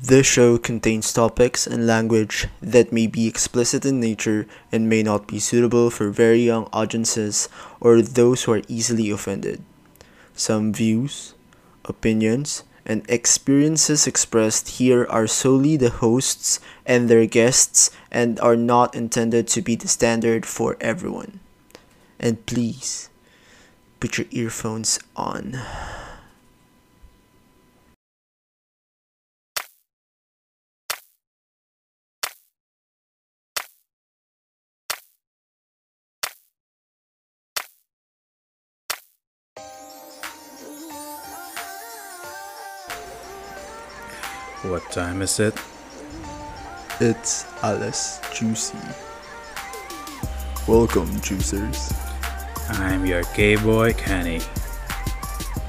This show contains topics and language that may be explicit in nature and may not be suitable for very young audiences or those who are easily offended. Some views, opinions, and experiences expressed here are solely the hosts and their guests and are not intended to be the standard for everyone. And please, put your earphones on. What time is it? It's Alice Juicy. Welcome, juicers. I'm your gay boy Kenny.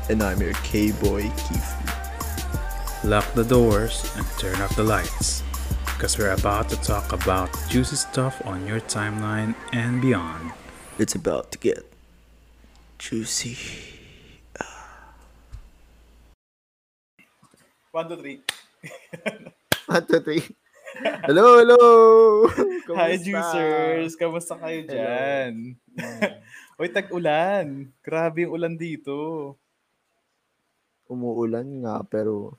And I'm your K boy, Keith. Lock the doors and turn off the lights. Because we're about to talk about juicy stuff on your timeline and beyond. It's about to get juicy. One, two, three. One, two, three. Hello, hello! Hi, Kumusta? juicers! Kamusta kayo dyan? Uy, tag-ulan. Grabe yung ulan dito. Umuulan nga, pero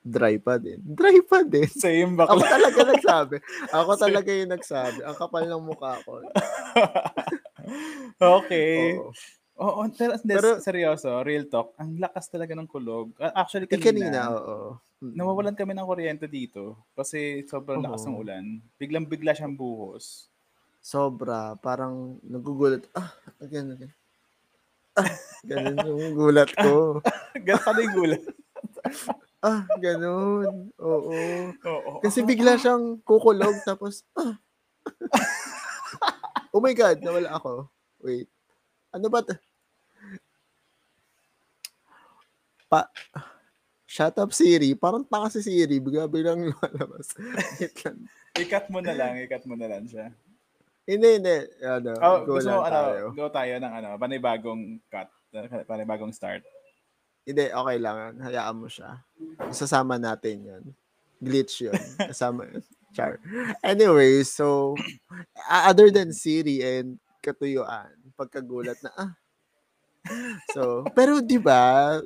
dry pa din. Dry pa din. Same Ako bakla. talaga nagsabi. Ako talaga yung nagsabi. Ang kapal ng mukha ko. okay. Oo. Pero, hindi, Pero- seryoso, real talk. Ang lakas talaga ng kulog. Actually, Eh, kanina, kanina, oo. Mm. nawawalan kami ng kuryente dito kasi sobrang lakas ng Oo. ulan. Biglang-bigla siyang buhos. Sobra. Parang nagugulat. Ah, ganun, ganun. Ah, ganun yung gulat ko. Ganun ka na yung gulat. Ah, ganun. Oo. Oo. Kasi bigla siyang kukulog tapos, ah. oh my God, nawala ako. Wait. Ano ba? to? Pa, shut up Siri. Parang tanga si Siri. Bigla biglang lumalabas. I-cut mo na lang, i-cut mo na lang siya. hindi, hindi. Ano, Oh, go gusto mo, ano, tayo. go tayo ng ano, panibagong cut, panibagong start. Hindi, okay lang. Hayaan mo siya. Sasama natin yun. Glitch yun. Kasama yun. Char. Anyway, so, other than Siri and katuyuan, pagkagulat na, ah. So, pero di ba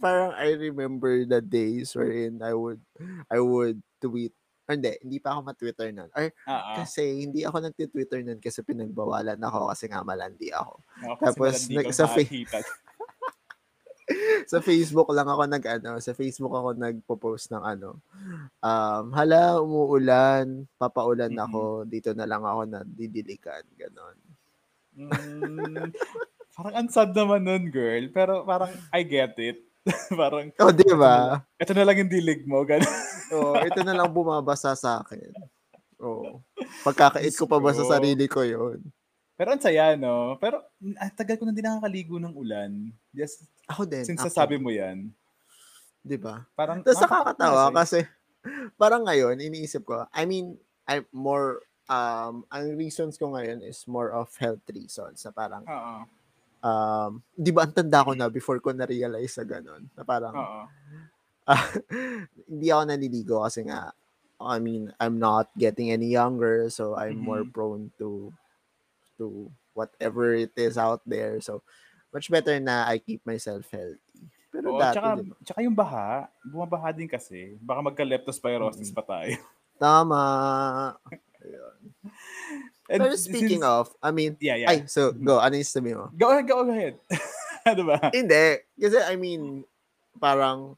parang I remember the days wherein I would, I would tweet, or hindi, hindi pa ako ma-Twitter nun. Or Oo. kasi hindi ako nagti-Twitter nun kasi pinagbawalan ako kasi nga malandi ako. Kasi Tapos, nag- sa fa- sa Facebook lang ako nag ano, sa Facebook ako nagpo-post ng ano. Um, hala umuulan, papaulan Mhm. ako, dito na lang ako na didilikan, ganon. Mm, parang ang sad naman nun, girl. Pero parang I get it. parang, Oh, di ba? ito na lang yung dilig mo. Ganun. Oh, ito na lang bumabasa sa akin. Oh. Pagkakait ko pa ba sa sarili ko 'yon? Pero ang saya, no? Pero ah, tagal ko na din nakakaligo ng ulan. Yes, Ako din. since actually, sasabi mo yan. di ba? Parang, Tapos nakakatawa kasi. parang ngayon iniisip ko, I mean, I'm more um ang reasons ko ngayon is more of health reasons na parang Oo. Um, di ba ang tanda ko na before ko na-realize sa ganun, na parang, ah, hindi ako naliligo kasi nga, I mean, I'm not getting any younger, so I'm more Mhm. prone to, to whatever it is out there. So, much better na I keep myself healthy. Pero Oo, dati, tsaka, di ba? tsaka yung baha, bumabaha din kasi. Baka magka-leptospirosis pa tayo. Tama. And Pero speaking since- of, I mean, Yeah, yeah. ay, so, go, ano yung sabi mo? Go ahead, go ahead. ano ba? Hindi. Kasi I mean, parang,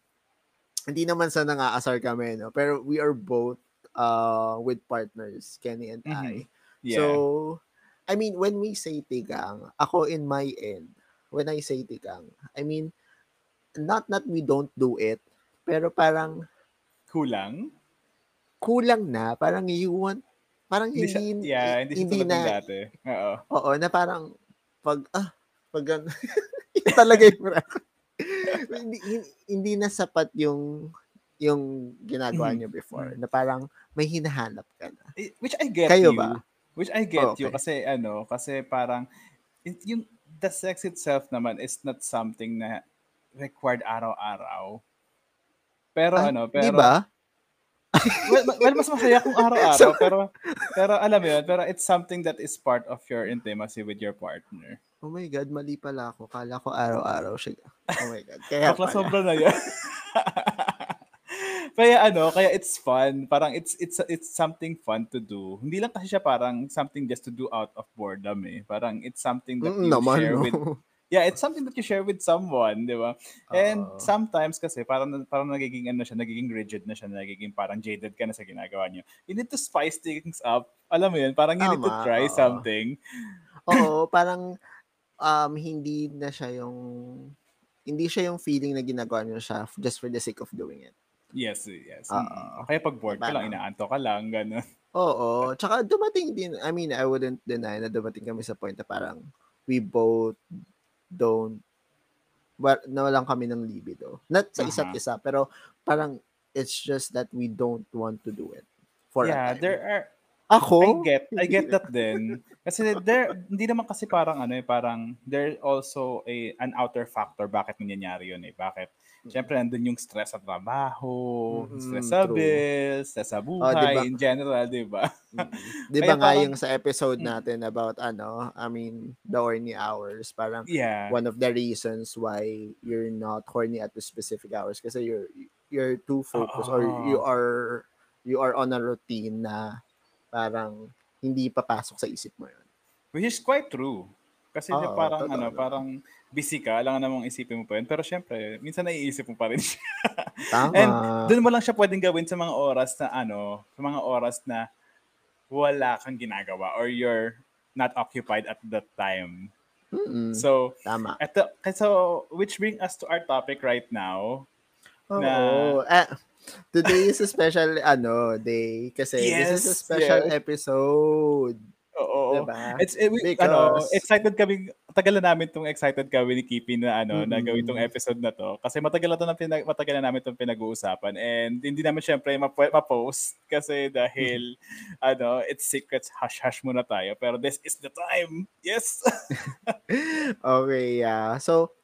hindi naman sa nangaasar kami, no? Pero we are both uh, with partners, Kenny and I. Mhm. Yeah. So, I mean, when we say tigang, ako in my end, when I say tigang, I mean, not that we don't do it, pero parang Kulang? kulang na, parang you want, parang Hindi siya, hindi, yeah, hindi siya ng dati. Oo. Oo, na parang pag ah, pag talaga yung hindi, hindi, na sapat yung yung ginagawa Mhm. niyo before na parang may hinahanap ka na. Which I get Kayo you. ba? Which I get Oh, you okay. kasi ano, kasi parang yung the sex itself naman is not something na required araw-araw. Pero Ah, ano, pero ba? Well, well, mas masaya kung araw-araw, So- pero, pero alam mo yun, pero it's something that is part of your intimacy with your partner. Oh my God, mali pala ako. Kala ko araw-araw siya. Oh my God. Kaya Bakla pala. sobra na yan. kaya ano, kaya it's fun. Parang it's it's it's something fun to do. Hindi lang kasi siya parang something just to do out of boredom eh. Parang it's something that Mm, you naman, share no? with Yeah, it's something that you share with someone, di ba? And Oo. sometimes kasi parang parang nagiging ano siya, nagiging rigid na siya, nagiging parang jaded ka na sa ginagawa niyo. You need to spice things up. Alam mo yun, parang you need to Tama, try oo. something. Oo, parang um, hindi na siya yung hindi siya yung feeling na ginagawa niyo siya just for the sake of doing it. Yes, yes. Mm. Kaya pag bored ka lang, inaanto ka lang, gano'n. Oo. Tsaka dumating din, I mean, I wouldn't deny na dumating kami sa point na parang we both don't, well, nawalan kami ng libido. Not sa isa't Aha. isa, pero parang it's just that we don't want to do it. For Yeah, there are Ako? I get I get that din. Kasi there hindi naman kasi parang ano eh parang there also a an outer factor bakit nangyayari yun eh. Bakit? Siyempre nandun yung stress sa trabaho, Mm-mm, stress sa true. bills, stress sa buhay diba? in general, 'di ba? Di Kaya ba nga parang- yung sa episode Mm. natin about ano, I mean, the horny hours, parang Yeah. one of the reasons why you're not horny at the specific hours kasi you're you're too focused or Oo. you are you are on a routine na parang hindi papasok sa isip mo yun. Which is quite true. Kasi Oo, parang ano, parang busy ka, alangan namang isipin mo pa yun. Pero syempre, minsan naiisip mo pa rin siya. Tama. And doon mo lang siya pwedeng gawin sa mga oras na ano, sa mga oras na wala kang ginagawa or you're not occupied at that time. Mm-mm, So, tama. eto, so which bring us to our topic right now. Oo. na- Ah, today is a special ano day kasi this is a Yes, special yes. episode. Oo. Diba? It's it, we, ano, Because- excited kami, tagal na namin tong excited kami ni Kipi na ano, na Mm-mm. gawin tong episode na to. Kasi matagal na to na pinag, matagal na namin tong pinag-uusapan and hindi namin syempre ma- ma-post kasi dahil ano, it's secrets hush-hush muna tayo. Pero this is the time. Yes. Okay, yeah. So,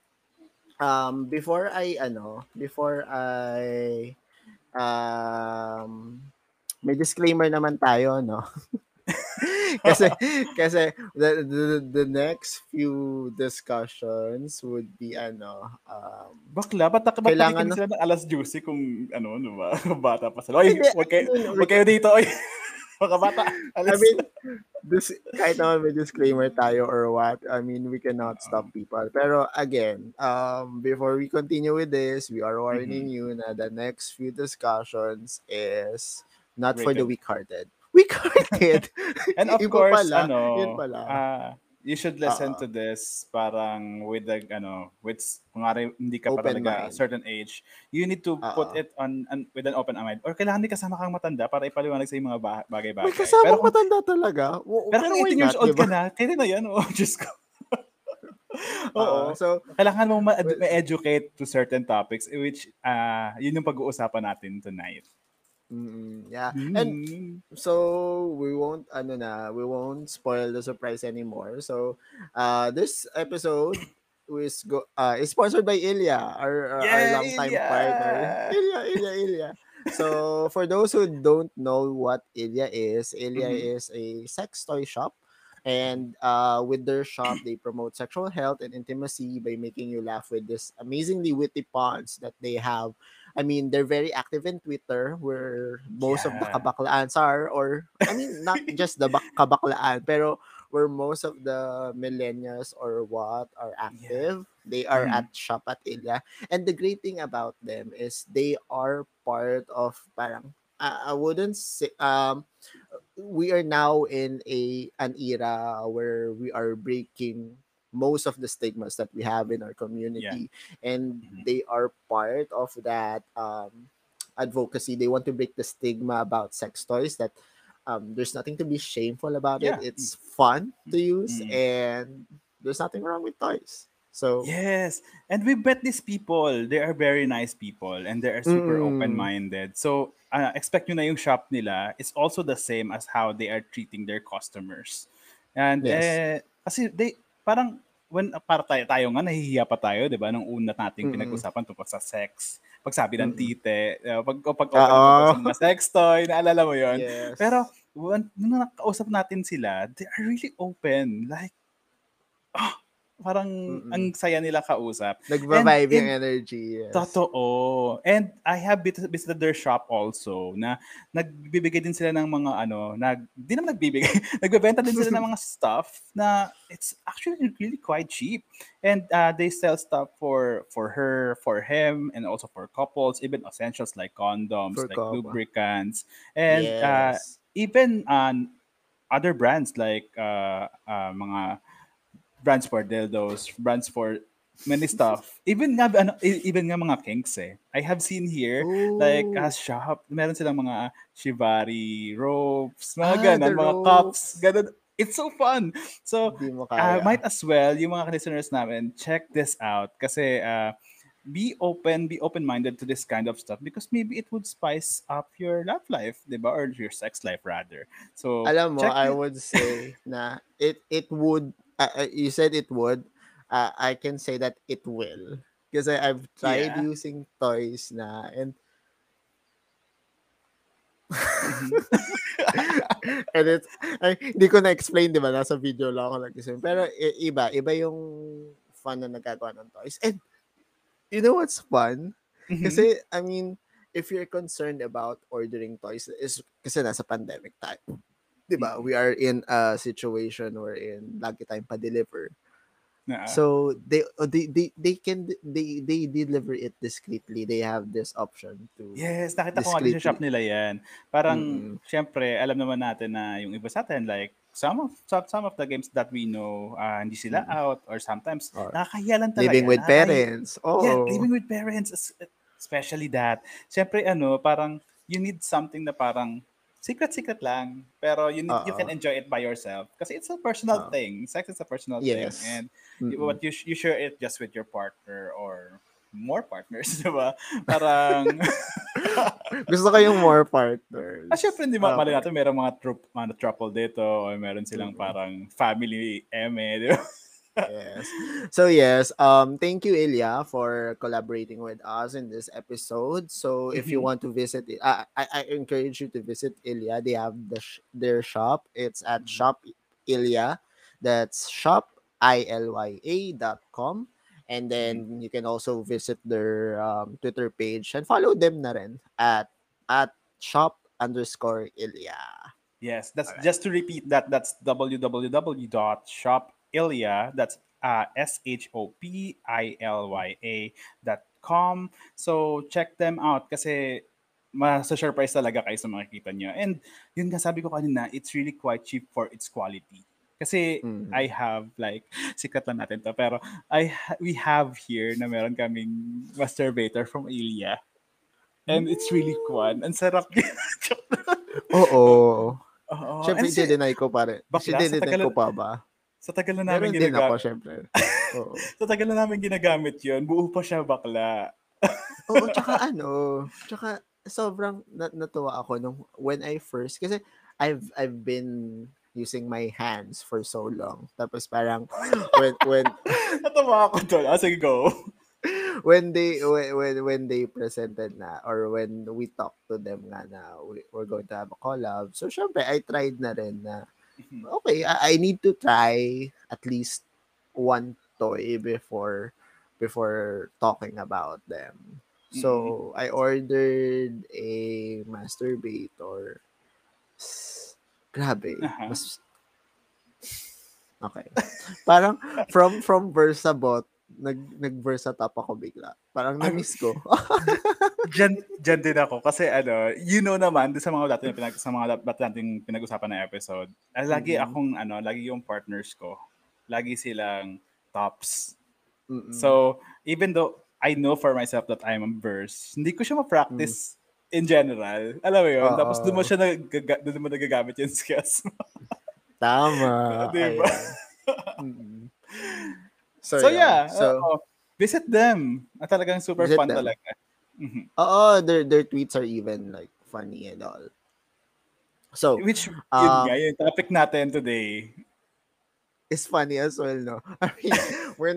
um, before I, ano, before I, um, may disclaimer naman tayo, no? kasi, kasi, the, the, the next few discussions would be, ano, um, Bakla, ba't ba't Kailangan sila ng alas juicy kung ano, ano ba? Bata pa sila. Oy, wag kayo, I mean, wag kayo dito. Oy. Mga bata. I Alas. mean, this, kahit naman may disclaimer tayo or what, I mean, we cannot stop people. Pero again, um, before we continue with this, we are warning you na the next few discussions is not for the Rated. Weak-hearted. Weak-hearted! And of Iba course, pala, ano, yun pala. ah, you should listen Oo. to this parang with the, ano, with, kung hindi ka pa Open talaga mind. certain age, you need to put Oo. it on, on with an open mind. Or kailangan din kasama kang matanda para ipaliwanag sa yung mga ba- bagay-bagay. May kasamang kung, matanda talaga. W- pero kung why 18 years not, old diba? ka na, kaya na yan. Oh, Diyos ko. Oo. Oo. so, Kailangan mo ma- Well- ma-educate to certain topics which ah yun yung pag-uusapan natin tonight. Mm, yeah. And Mm. So we won't ano na, we won't spoil the surprise anymore. So uh this episode is go uh is sponsored by Ilya, our our, our longtime Ilya! partner. Ilya, Ilya, Ilya. So for those who don't know what Ilya is, Ilya Mhm. is a sex toy shop. And uh, with their shop, they promote sexual health and intimacy by making you laugh with this amazingly witty puns that they have. I mean, they're very active in Twitter, where most of the Yeah. kabaklaan are, or I mean, not just the bak- kabaklaan, pero where most of the millennials or what are active, they are Mhm. at Shop at Ilya. And the great thing about them is they are part of parang I I wouldn't say um we are now in a an era where we are breaking most of the stigmas that we have in our community and Mhm. they are part of that um advocacy they want to break the stigma about sex toys that um there's nothing to be shameful about Yeah. it it's fun to use Mm. and there's nothing wrong with toys so Yes. And we bet these people, they are very nice people and they are super Mm. open-minded. So, uh, expect nyo na yung shop nila is also the same as how they are treating their customers. And Yes. eh, kasi they, parang when para tayo, tayo nga, nahihiya pa tayo, di ba? Nung una nating pinag-usapan tungkol sa sex. Pagsabi ng tite, uh, pag, pag Oo. open sa mga sex toy, naalala mo yon Yes. Pero, when, nung nakausap natin sila, they are really open. Like, ah, parang Mm-mm. ang saya nila kausap. Nagva-vibe and- yung energy. Yes. Totoo. And I have vis- visited their shop also na nagbibigay din sila ng mga ano, nag di naman nagbibigay, nagbebenta din sila ng mga stuff na it's actually really quite cheap. And uh, they sell stuff for for her, for him, and also for couples, even essentials like condoms, For like couple. lubricants, and uh, yes. even on other brands like uh, uh, mga brands for dildos, brands for many stuff. Even nga ano, e- even nga mga kinks eh. I have seen here like Ooh. a shop, meron silang mga shibari ropes, mga Ah, ganun, mga ropes. cups, ganun. It's so fun. So, uh, might as well, yung mga listeners namin, check this out kasi uh, be open, be open-minded to this kind of stuff because maybe it would spice up your love life, di ba? Or your sex life rather. So, Alam mo, I it- would say na it it would uh, you said it would uh, I can say that it will. Because I've tried Yeah. using toys na and and it's ay, hindi ko na explain di ba? Nasa video lang ako nag-explain. Pero iba iba yung fun na nagagawa ng toys. And you know what's fun? Mhm. kasi I mean if you're concerned about ordering toys is kasi nasa pandemic tayo 'di ba we are in a situation wherein lagi tayong pa-deliver Na- so they uh, they they, they can they they deliver it discreetly they have this option to Yes, nakita ko nga sa shop nila yan. Parang, Mm-mm. syempre, alam naman natin na yung iba sa atin, like, some of some, some of the games that we know, ah, hindi sila Mm-mm. out or sometimes, Or nakakahiya lang talaga. living with nakakahiya- parents oh Yeah, living with parents, es- especially that. Syempre, ano, parang, you need something na parang, secret-secret lang. Pero you, need, you can enjoy it by yourself. Kasi it's a personal Oo. thing. Sex is a personal Yes. thing. And Mm-mm. what you, you share it just with your partner or more partners, di ba? Parang, gusto ko yung more partners Ah, syempre, hindi ma- Okay. mali natin, merong mga troop, ano, trouble dito, o meron silang Mm. parang family eme, di ba? Yes. So yes, um thank you Ilya for collaborating with us in this episode. So if you Mhm. want to visit it, I, I I encourage you to visit Ilya. They have the sh- their shop. It's at Mhm. Shop Ilya. That's shop i l y a dot com. And then you can also visit their um, Twitter page and follow them na rin at at shop underscore Ilya. Yes, that's Alright. just to repeat that, that's www.shopilya, that's uh, S-H-O-P-I-L-Y-A dot com. So, check them out kasi mas-surprise talaga kayo sa makikita nyo. And yun nga sabi ko kanina, it's really quite cheap for its quality. Kasi Mhm. I have like, secret lang natin to, pero I ha- we have here na meron kaming masturbator from Ilya. And it's really fun. Ang sarap. Oo. Oo. Siyempre, dinay ko pa rin. Bakla, tagal- ko pa ba? Sa tagal na Meron namin din ako, ginagamit. syempre. Oo. Sa tagal na namin ginagamit yun, buo pa siya bakla. Oo, tsaka ano, tsaka sobrang na- natuwa ako nung when I first, kasi I've I've been using my hands for so long. Tapos parang when when Natawa ako doon. Ah, sige, go. when they when when, when they presented na or when we talked to them nga na we, we're going to have a collab. So syempre I tried na rin na Mm-hmm. okay, I, I need to try at least one toy before before talking about them. So mm-hmm. I ordered a masturbator. Grabe. Aha. Mas Okay. Parang from from Versabot nag nag-versa top ako bigla. Parang na-miss ko. Diyan, diyan din ako. Kasi ano, you know naman, sa mga dati na pinag, sa mga dati nating pinag-usapan na episode, ah, lagi Mhm. akong, ano, lagi yung partners ko, lagi silang tops. Mm-mm. So, even though I know for myself that I'm a verse, hindi ko siya ma-practice in general. Alam mo yun? Tapos doon mo siya nagaga- doon mo nagagamit yung skills mo. tama. Diba? Ayan. Mm-mm. So, yun. yeah, So, oo. visit them. Ah, talagang super fun them. talaga. Mhm. oo, their their tweets are even like funny and all. So, Which, yun Um, nga, yung topic natin today. is funny as well, no? I mean, when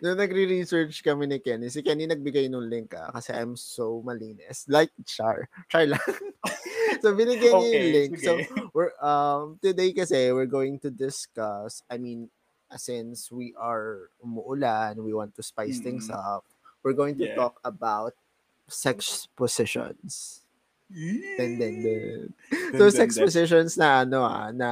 nung nagre-research kami ni Kenny, si Kenny nagbigay nung link ah, kasi I'm so malinis. Like Char. Char lang. so binigay niya yung Okay, link. So we're um today kasi we're going to discuss, I mean, uh, since we are umuulan, we want to spice things Mm. up. We're going to Yeah. talk about sex positions. Then, then, then. So sex dun, positions na ano ah, na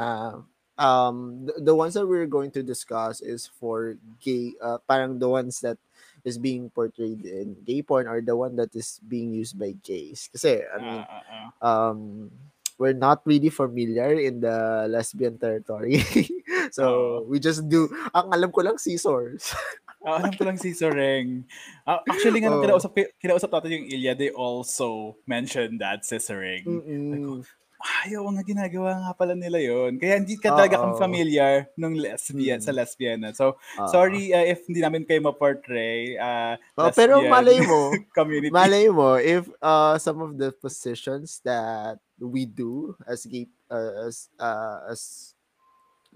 um the, the ones that we're going to discuss is for gay uh, parang the ones that is being portrayed in gay porn or the one that is being used by gays. Kasi I mean Ah, ah, ah. um we're not really familiar in the lesbian territory. so we just do ang alam ko lang scissors. Ah, alam ko lang si Soreng. Ah, actually, nga, Oo. kinausap, kinausap natin yung Ilya, they also mentioned that si Soreng. Mm-mm. Ayaw nga ginagawa nga pala nila yon Kaya hindi ka talaga kami familiar nung lesbian, Mm. sa lesbian. So, Oo. sorry uh, if hindi namin kayo ma-portray. Uh, Oh, pero malay mo, community. malay mo if uh some of the positions that we do as gay uh, as uh, as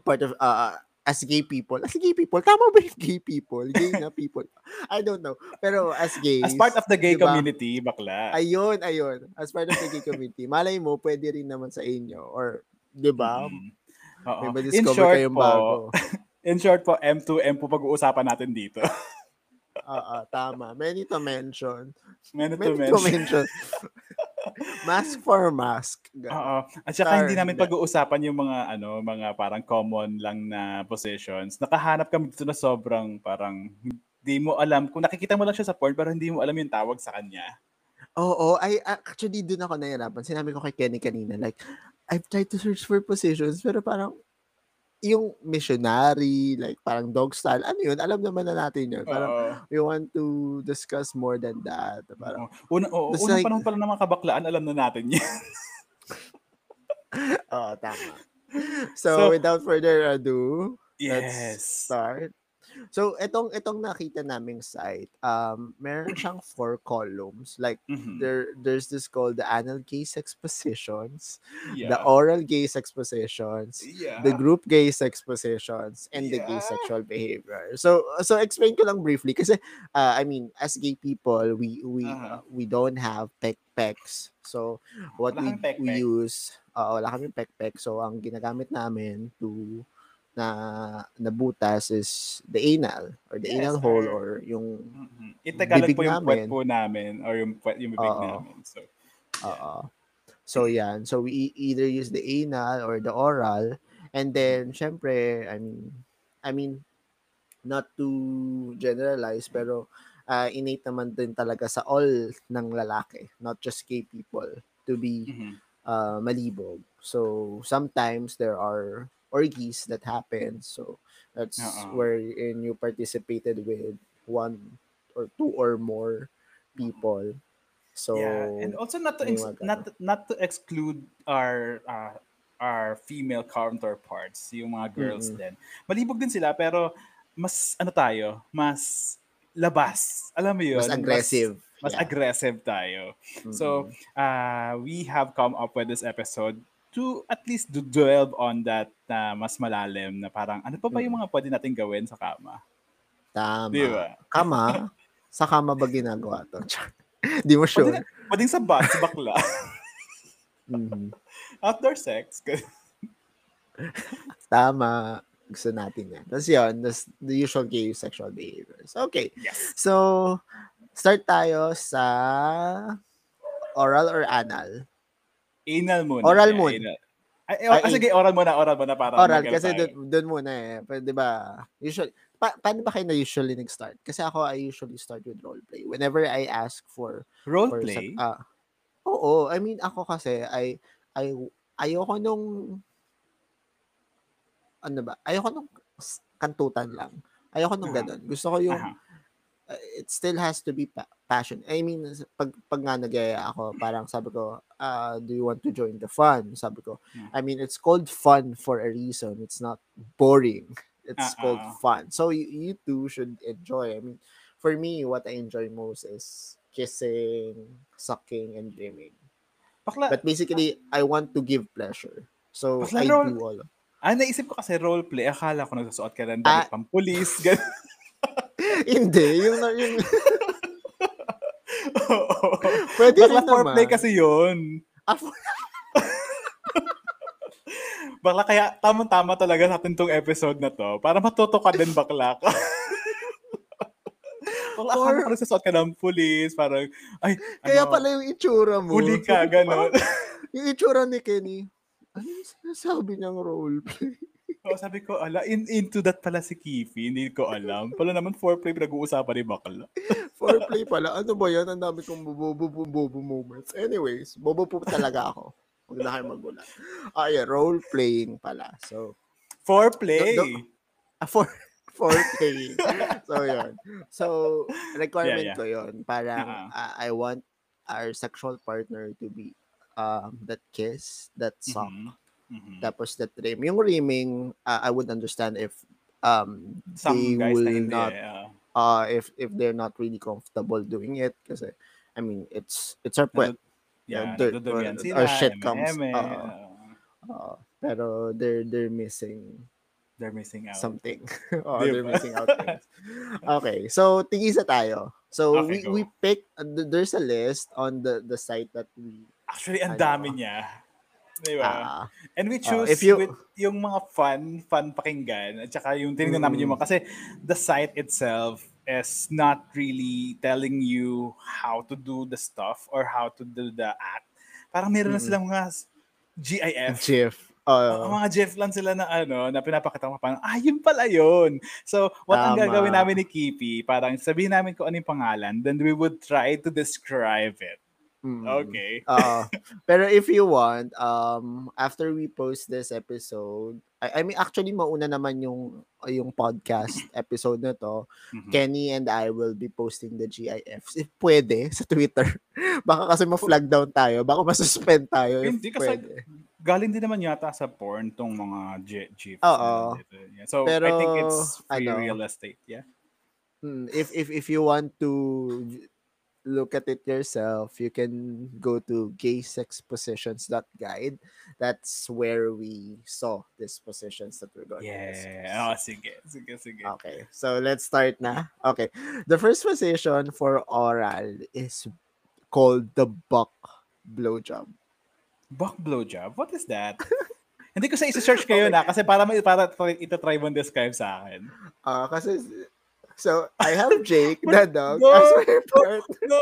part of uh as gay people as gay people tama ba yung gay people gay na people I don't know pero as gays As part of the gay diba? community, bakla. ayun ayun as part of the gay community malay mo pwede rin naman sa inyo or 'di ba Mm. Oo. may In ma-discover short kayong po, bago in short po, M2M po pag-uusapan natin dito. Oo, tama many to mention Many to many to mention. mention mask for mask Oo. At saka hindi Char, namin hindi. pag-uusapan yung mga ano, mga parang common lang na positions. Nakahanap kami dito na sobrang parang hindi mo alam. Kung nakikita mo lang siya sa porn pero hindi mo alam yung tawag sa kanya. Oo, I actually doon ako nahirapan. Sinabi ko kay Kenny kanina, like, I've tried to search for positions, pero parang, yung missionary, like, parang dog style, ano yun, alam naman na natin yun. Parang, Oo. we want to discuss more than that. Parang, Oo. Una, Basta unang like- panahon pala ng mga kabaklaan, alam na natin yan. oo, tama. So, So- without further ado, let's yes. start. So, itong, itong nakita naming site, um, meron siyang four columns. Like, Mhm. there, there's this called the anal gay sex positions, the Yeah. oral gay sex positions, yeah. the group gay sex positions and the gay Yeah. sexual behavior. So so explain ko lang briefly kasi uh, I mean as gay people we we Uh-huh. uh, we don't have pek pecs. So what Wala we we use uh, wala kami pek pek so ang ginagamit namin to na nabutas is the anal or the Yes, anal hole or- yung Mhm. Itagalog bibig po yung puwet po namin or yung puwet yung bibig Oo. namin. So, Oo. So yan. So we e- either use the anal or the oral and then syempre I mean I mean not to generalize pero uh, innate naman din talaga sa all ng lalaki, not just gay people to be mhm. uh, malibog. So sometimes there are orgies that happen. So that's Oo. wherein you participated with one or two or more people. So yeah, and also not to ex- not not to exclude our uh, our female counterparts, yung mga girls Mm-mm. din. Malibog din sila pero mas ano tayo, mas labas. Alam mo 'yun? mas aggressive. Mas, Yeah. aggressive tayo. So, Mm-mm. uh, we have come up with this episode to at least to delve on that na mas malalim na parang ano pa ba yung mga pwede nating gawin sa kama? tama. Di ba? Kama? Sa kama ba ginagawa to? Di mo Pwede, sure. na, pwedeng sa bus, bakla. Mhm. Outdoor sex. Tama. Gusto natin yan. Tapos yun, that's the usual gay sexual behaviors. Okay. yes. So, start tayo sa oral or anal. Anal muna. Oral muna. Anal. Ay, Ay, ah, sige, oral muna, oral muna para Oral, kasi doon, muna eh. Pero, di ba, usually, pa, paano ba kayo na usually nag-start? Kasi ako, I usually start with roleplay. Whenever I ask for Role for ah, oo, I mean ako kasi I I ayoko nung ano ba? Ayoko nung kantutan lang. Ayoko nung Aha. ganun. Gusto ko yung Aha. It still has to be pa- passion. I mean, pag pag nga nagaya ako, parang sabi ko, uh, do you want to join the fun? Sabi ko, Hmm. I mean, it's called fun for a reason. It's not boring. It's Ah, called ah. fun. So you, you two should enjoy. I mean, for me, what I enjoy most is kissing, sucking, and dreaming. Bakla, But basically, I want to give pleasure. So Bakla, I roll- do all. of- Ah, naisip ko kasi roleplay. Akala ko nagsusuot ka ng Ah. damit pang pulis. Ganun. Hindi, yung, yung Oo. pwede Bakla rin foreplay naman. kasi yun. Ah, for- Bakla kaya tamang-tama talaga sa atin tong episode na to para matuto ka din bakla ka. bakla Or- akala ko nagsusuot ka ng pulis. Parang, ay, Kaya ano, pala yung itsura mo. huli ka, gano'n. yung itsura ni Kenny, ano yung sinasabi niyang roleplay? Oo, sabi ko, ala, in, into that pala si Kifi. Hindi ko alam. Pala naman foreplay pinag-uusapan ni bakla. Foreplay pala. Ano ba yan? Ang dami kong bobo-bobo moments. Anyways, bobo po talaga ako. Huwag na kayo magulat. Ah, yeah, role-playing pala. So, Foreplay. Do- do- ah, for, foreplay. so, yun. So, requirement Yeah, yeah. ko yun. Parang, Uh-uh. ah, I want our sexual partner to be um, that kiss, that suck, Mhm. Mhm. tapos that rim. Yung rimming, ah, I would understand if um, Some they guys will hindi. not eh, ah. uh if if they're not really comfortable doing it kasi I mean it's it's our puwet yeah, dirt or- or shit comes, eme-eme, oo. ah, uh, pero they're they're missing they're missing out. something oh, they're missing out things. okay so tingisa tayo so Okay, we go. we pick uh, there's a list on the the site that we Actually, ang dami niya. Di ba? ah And we choose if you- with yung mga fun, fun pakinggan. At saka yung tinignan namin yung mga, kasi the site itself is not really telling you how to do the stuff or how to do the act. Parang meron na Mm-mm. silang mga GIF. GIF oh mga GIF lang sila na ano, na pinapakita mo parang, ah, yun pala yun. So, what ang Tama. gagawin namin ni Kipi, parang sabihin namin kung ano yung pangalan, then we would try to describe it. Mm. Okay. Oo. pero if you want, um, after we post this episode, I, I mean, actually, mauna naman yung yung podcast episode na to. Mhm. Kenny and I will be posting the GIFs. If pwede, sa Twitter. Baka kasi ma-flag down tayo. Baka masuspend tayo. Hindi kasi pwede. galing din naman yata sa porn tong mga G- GIFs. Oo. Yeah. So, I Pero, think it's free ano, real estate. Yeah. Hmm, if, if, if you want to look at it yourself, you can go to gaysexpositions.guide. That's where we saw these positions that we're going to discuss. Yeah. Oh, sige. Sige, sige. Okay, so let's start na. Okay, the first position for oral is called the buck blowjob. Buck blowjob? What is that? Hindi ko sa isa-search kayo na kasi para may para try- ito-try mo describe sa akin. Ah, kasi so I have Jake the dog No! as my partner. No!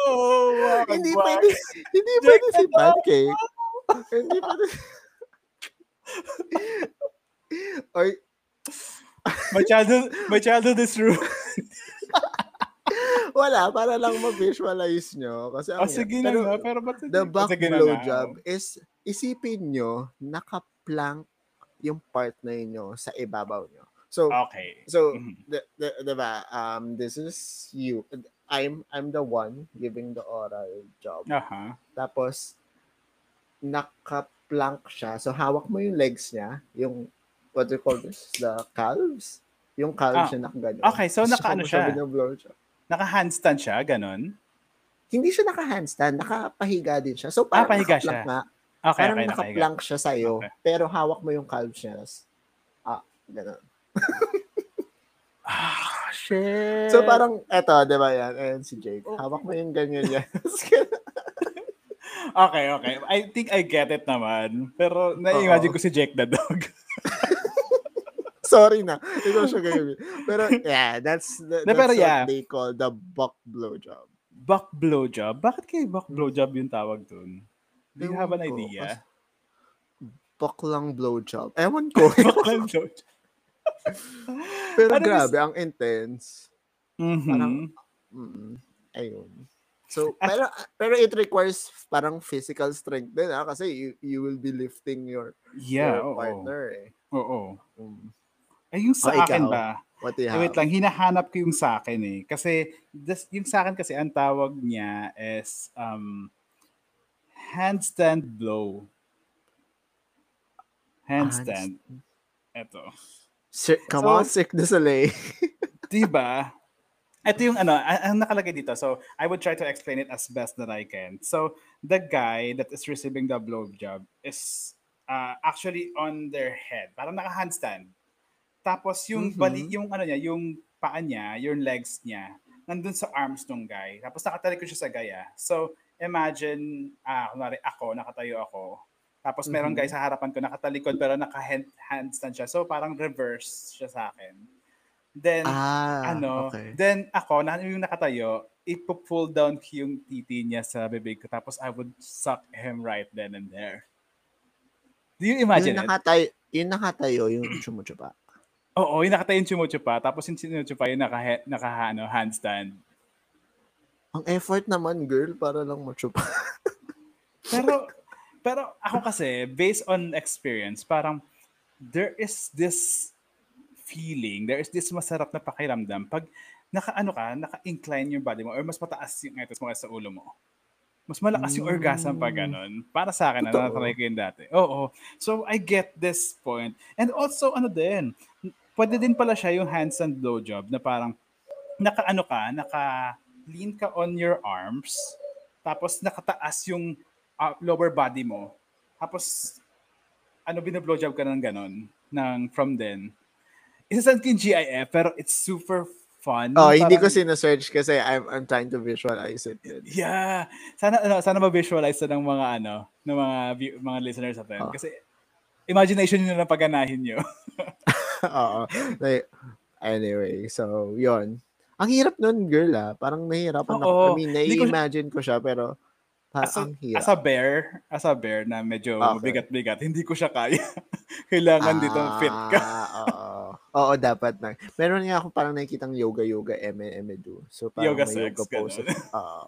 hindi wag. pwede, hindi pwede si Pancake. hindi pwede. Or My childhood, my childhood is ruined. wala, para lang ma-visualize nyo. Kasi ah, ang, Oh, sige pero nga. Pero ba't the ah, back sige na nga. blowjob is, isipin nyo, nakaplank yung partner nyo sa ibabaw nyo. So, Okay. so, Mhm. the, the, diba, um, this is you. I'm, I'm the one giving the oral job. Aha. Tapos, nakaplank siya. So, hawak mo yung legs niya, yung, what do you call this? The calves? Yung Ah, calves niya nakagano. okay, so nakaano siya? Blowjob. Naka-handstand siya, ganun? Hindi siya naka-handstand, nakapahiga din siya. So, Ah, parang pahiga nakaplank siya. nga. Okay, parang okay, nakahiga. nakaplank siya sa'yo, Okay. pero hawak mo yung calves niya. Ah, gano'n. Ah, shit. So, parang, eto, di ba yan? Ayan si Jake. Hawak mo yung ganyan niya. Okay, okay. I think I get it naman. Pero na-imagine ko si Jake the dog. Sorry na. Ito siya ganyan. Pero, yeah, that's, the, that's pero what yeah. they call the buck blowjob. Buck blowjob? Bakit kay buck blowjob yung tawag dun? Do you have an idea? Buck lang blowjob. Ewan ko. Buck lang blowjob. Pero Ano grabe, ang intense. Mhm. Parang- Mm, ayun. So, pero pero it requires parang physical strength din ha kasi you, you will be lifting your, yeah, oo. your partner eh. Oo. Mm. Eh, yung sa Oh, akin ikaw. ba? What do you have? wait lang, hinahanap ko yung sa akin eh. Kasi this, yung sa akin kasi ang tawag niya is um, handstand blow. Handstand. Eto. Sir, come So- on, Cirque du Soleil. Diba? Ito yung ano, ang nakalagay dito. So, I would try to explain it as best that I can. So, the guy that is receiving the blowjob is uh, actually on their head. Parang naka-handstand. Tapos yung Mhm. bali, yung ano niya, yung paa niya, yung legs niya, nandun sa arms nung guy. Tapos nakatalikod siya sa gaya. So, imagine, ah, kunwari ako, nakatayo ako. Tapos merong Mhm. guy sa harapan ko nakatalikod pero naka-handstand siya. So, parang reverse siya sa akin. Then, Ah, ano, okay. then ako, na yung nakatayo, ipo-pull down yung titi niya sa bibig ko. Tapos I would suck him right then and there. Do you imagine yung it? nakatayo, yung nakatayo, yung chumuchupa. Oo, yung nakatayo yung chumuchupa. Tapos yung chumuchupa yung naka, naka ano, handstand. Ang effort naman, girl, para lang machupa. Pero, pero ako kasi, based on experience, parang there is this feeling, there is this masarap na pakiramdam pag naka-ano ka, naka-incline yung body mo or mas mataas yung itis mo sa ulo mo. Mas malakas yung orgasm pag ganun. Para sa akin, na Totoo. natry ko yun dati. Oo. So, I get this point. And also, ano din, pwede din pala siya yung handstand blowjob na parang naka-ano ka, naka-lean ka on your arms, tapos nakataas yung uh, lower body mo. Tapos, ano, binablowjob ka ng ganon, ng from then. Ko yung GIF, pero it's super fun. Oh, hindi ko Parang- sino-search kasi I'm, I'm trying to visualize it. din. Yeah. Sana ano, sana ma-visualize na ng mga ano, ng mga view- mga listeners natin. Oh. Kasi imagination niyo na paganahin niyo. Oo. Like, anyway, so, yon Ang hirap nun, girl, ah. Parang nahihirapan ako. I mean, nai-imagine ko siya, pero parang As a, hirap. as a bear, as a bear na medyo Okay. mabigat-bigat, hindi ko siya kaya. Kailangan dito fit ka. Ah, oo. Oo, dapat na. Meron nga ako parang nakikitang yoga-yoga, eme do. So, parang Yoga may sex, yoga pose. ganun. Oo.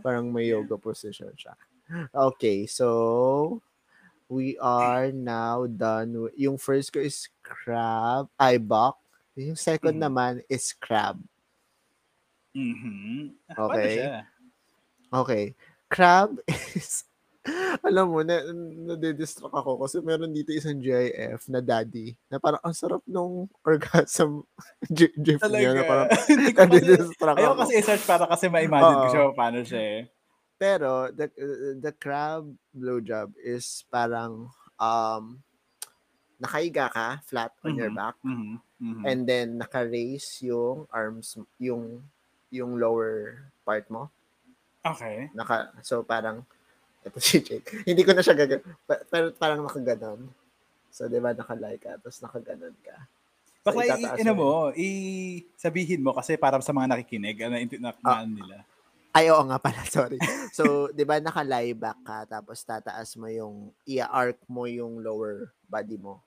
parang may yoga position siya. Okay, so, we are now done. with- Yung first ko is crab, ay, bok. Yung second Mhm. naman is crab. Mhm. Okay. Paano siya? Okay. Crab is, alam mo, na, nadidistract ako kasi meron dito isang GIF na daddy na parang ang sarap nung orgasm gi- gif niya na parang nadidistract ayaw ako. kasi i-search para kasi ma-imagine ko siya paano siya eh. Pero the the crab blowjob is parang um nakaiga ka flat on your Mhm. back Mhm. Mhm. and then naka-raise yung arms yung yung lower part mo. Okay. Naka so parang ito si Jake. Hindi ko na siya gagawin. pero parang nakaganon. So, di ba, nakalay ka, tapos nakaganon ka. So, itataas i, ano mo i sabihin mo kasi para sa mga nakikinig, ano, na, Ah. na, nila. Ay, oo nga pala, sorry. So, di ba, naka-lie back ka, tapos tataas mo yung, i-arc mo yung lower body mo.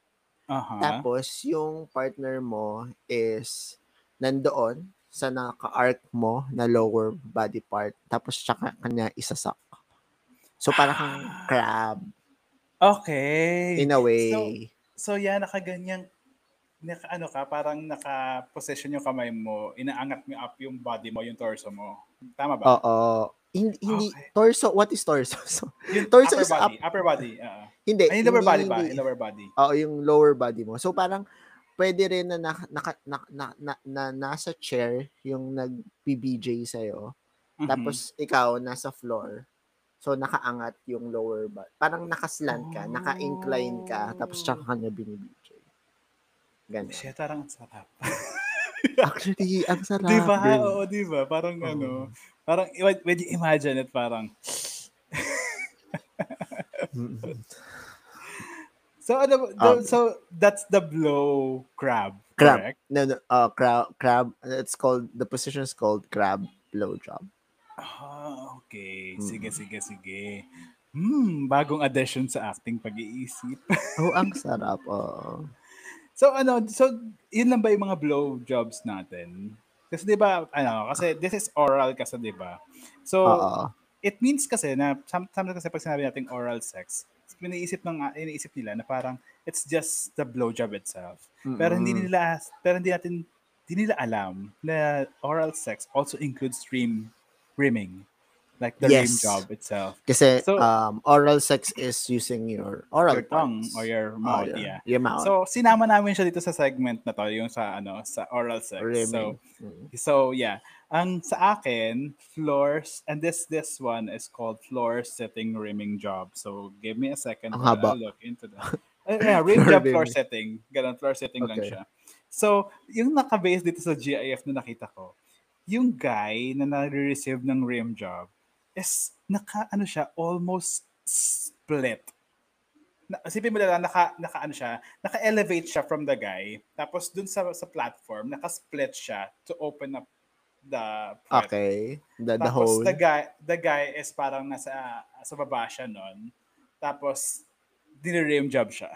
Aha. Tapos, yung partner mo is nandoon sa naka-arc mo na lower body part. Tapos, tsaka kanya isasak. So, parang kang crab Okay. in a way. So, yan, nakaganyan, naka, ano ka, parang naka-position yung kamay mo, inaangat mo up yung body mo, yung torso mo. Tama ba? Oo. Hindi, hindi Okay. torso, what is torso? So, yung torso upper is body, upper body. oo. hindi. Ay, yung lower hindi- body ba? Yung lower body. Oo, yung lower body mo. So parang pwede rin na naka, naka, na, na, na, na, nasa chair yung nag-PBJ sa'yo. Mhm. Tapos ikaw nasa floor. So nakaangat yung lower body. Parang nakaslant ka, naka-incline ka, tapos tsaka ka niya binibj. Ganun. Shit, parang ang sarap. Actually, ang sarap. di ba? girl. Oo, di ba? Parang Oo. ano, parang, when you imagine it, parang. So ano, Um, so that's the blow crab, Crab. correct? No, no, uh, crab, crab, it's called, the position is called crab blowjob. Ah, okay. Mm. Sige, sige, sige. Hmm, bagong addition sa acting pag-iisip. Oh, ang sarap. Oh. So ano, so yun lang ba yung mga blow jobs natin? Kasi 'di ba, ano, kasi this is oral kasi 'di ba? So Oo. it means kasi na some- sometimes kasi pag sinabi natin oral sex, iniisip ng iniisip nila na parang it's just the blow job itself. Pero hindi nila pero hindi natin hindi nila alam na oral sex also includes rim rimming. Like the rim Yes. job itself. Kasi So- um, oral sex is using your oral Your tongue parts. or your Oh, mouth, yeah. yeah. Your mouth. So sinama namin siya dito sa segment na to, yung sa ano, sa oral sex. So Rimming. Mm. So yeah, Ang sa akin, floors, and this this one is called floor setting rimming job. So, give me a second haba. I look into that. Eh, yeah, rim job, floor setting. Ganun, floor setting lang Okay. siya. So, yung naka-base dito sa GIF na nakita ko, yung guy na nare-receive ng rim job is naka, ano siya, almost split. Na, isipin mo na lang, naka, naka, ano siya, naka-elevate siya from the guy. Tapos dun sa, sa platform, naka-split siya to open up the press. Okay. The, the Tapos whole. the guy, the guy is parang nasa sa baba siya nun. Tapos dinire-rim job siya.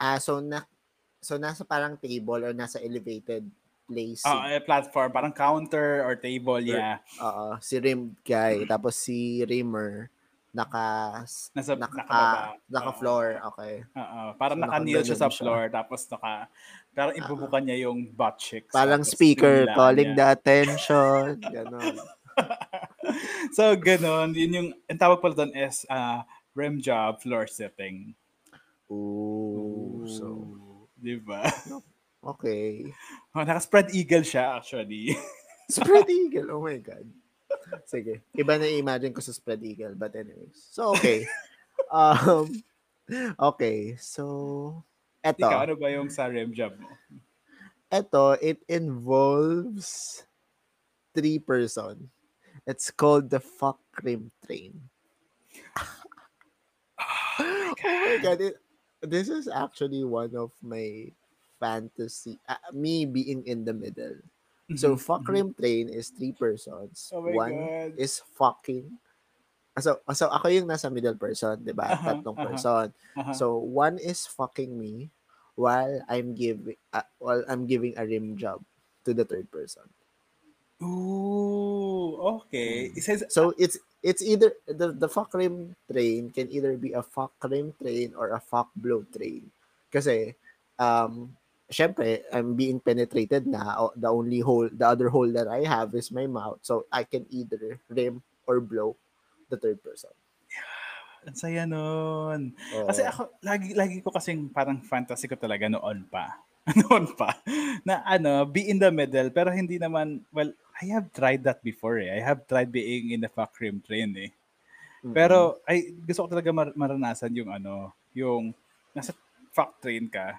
Ah, so na so nasa parang table or nasa elevated place. Ah, eh, platform, parang counter or table, yeah. Oo, si Rim guy, tapos si Rimmer naka Nasa naka, nakababa. naka Oo. floor, okay. Oo, parang So, naka-kneel siya sa siya. floor tapos naka parang ibubukan niya yung butt cheeks. Parang speaker calling niya. the attention, ganon. so, ganun. Yun yung, ang tawag pala doon is uh, rim job floor setting. Ooh, so Di ba? okay. Oh, naka-spread eagle siya actually. Spread eagle, oh my god. Sige, iba na imagine ko sa spread eagle, but anyways. So okay. Um okay, so eto. Ikaw, ano ba yung sa rim job mo? Ito, it involves three person. It's called the fuck cream train. oh my god. it- this is actually one of my fantasy. uh, me being in the middle. So, Mhm, fuck mhm. cream train is three persons. Oh my One God. is fucking. So, so ako yung nasa middle person, di ba? Aha, Tatlong aha. person. Aha. So one is fucking me while I'm giving uh, while I'm giving a rim job to the third person. Ooh, okay. Mm. It says, So uh, it's it's either the the fuck rim train can either be a fuck rim train or a fuck blow train. Kasi um syempre I'm being penetrated na the only hole the other hole that I have is my mouth. So I can either rim or blow the third person. ang saya nun. Oo. Kasi ako, lagi, lagi ko kasing parang fantasy ko talaga noon pa. noon pa. Na ano, be in the middle. Pero hindi naman, well, I have tried that before eh. I have tried being in the fuck cream train eh. Pero ay gusto ko talaga mar- maranasan yung ano, yung nasa fuck train ka.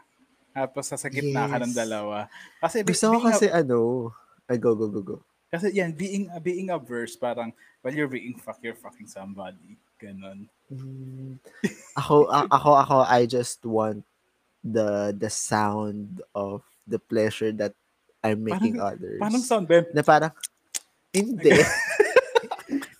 Tapos sa gitna ka ng Yes. dalawa. Kasi gusto ko kasi ano, ay go go go go. Kasi yan being being a verse parang well you're being fuck you're fucking somebody. Ganon. Mm, ako ako ako I just want the the sound of the pleasure that I'm making others. Paano sound Ben? na parang hindi.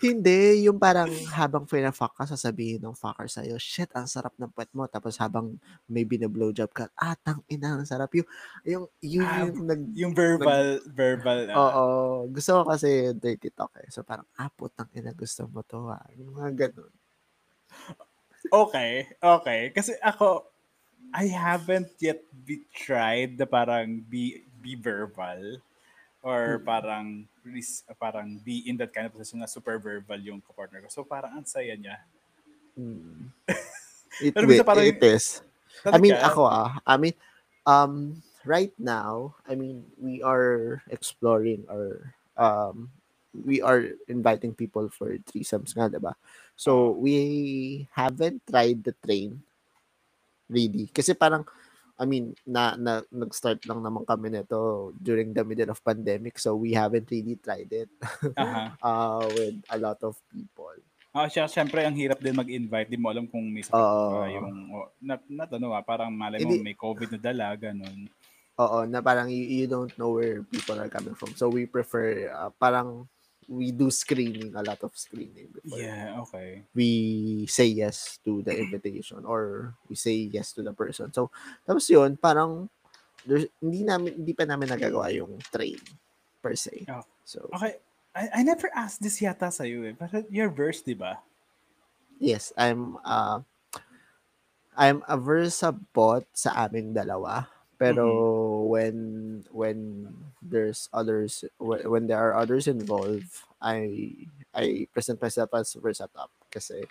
hindi, yung parang habang pina-fuck ka, sasabihin ng fucker sa'yo, shit, ang sarap ng puwet mo. Tapos habang may bina-blowjob ka, ah, tang ina, ang sarap. Yung, yung, yun Ah, yung nag, Yung verbal verbal ah. oo, gusto ko kasi dirty talk eh. So parang, ah, putang ina, gusto mo to ah. Yung mga ganun. Okay, okay. Kasi ako, I haven't yet be tried the parang be, be verbal or Hmm. parang ris- parang be in that kind of position na super verbal yung partner ko. So parang ang saya niya. Mm. It, Pero wi- parang- it is. I mean, ako ah, I mean, um, right now, I mean, we are exploring or um, we are inviting people for threesomes nga, diba? So, we haven't tried the train really. Kasi parang, I mean, na, na nag-start lang naman kami nito during the middle of pandemic. So, we haven't really tried it Aha. uh, with a lot of people. Ah, siya, syempre ang hirap din mag-invite. Di mo alam kung may sakit ba yung oh, not not ano ah, parang malay mo may COVID na dala ganun. Oo, na parang you, you don't know where people are coming from. So we prefer uh, parang we do screening, a lot of screening before Yeah, okay. we say yes to the invitation or we say yes to the person. So tapos yun, parang there's, hindi namin hindi pa namin nagagawa yung train per se. Oh. So Okay. I, I never asked this yata sa iyo eh. Pero your verse, di ba? yes, I'm uh I'm a versabot sa aming dalawa. Pero when when there's others when, when there are others involved, I I present myself as versatop kasi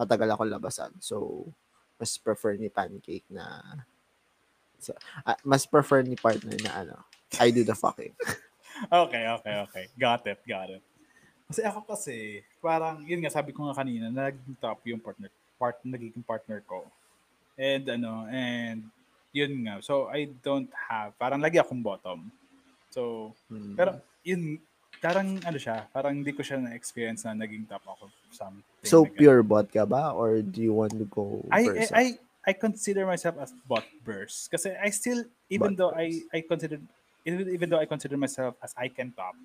matagal ako labasan. So mas prefer ni pancake na so, ah, mas prefer ni partner na ano, I do the fucking. Okay, okay, okay. Got it, got it. Kasi ako kasi, parang, yun nga, sabi ko nga kanina, naging top yung partner, part, nagiging partner ko. And ano, and yun nga. So, I don't have, parang lagi akong bottom. So, Hmm. pero yun, parang ano siya, parang hindi ko siya na-experience na naging top ako something. So, like that. pure bot ka ba? Or do you want to go I, versa? I, I consider myself as bot burst. Kasi I still, even Bot though I, I consider, even, even though I consider myself as I can top,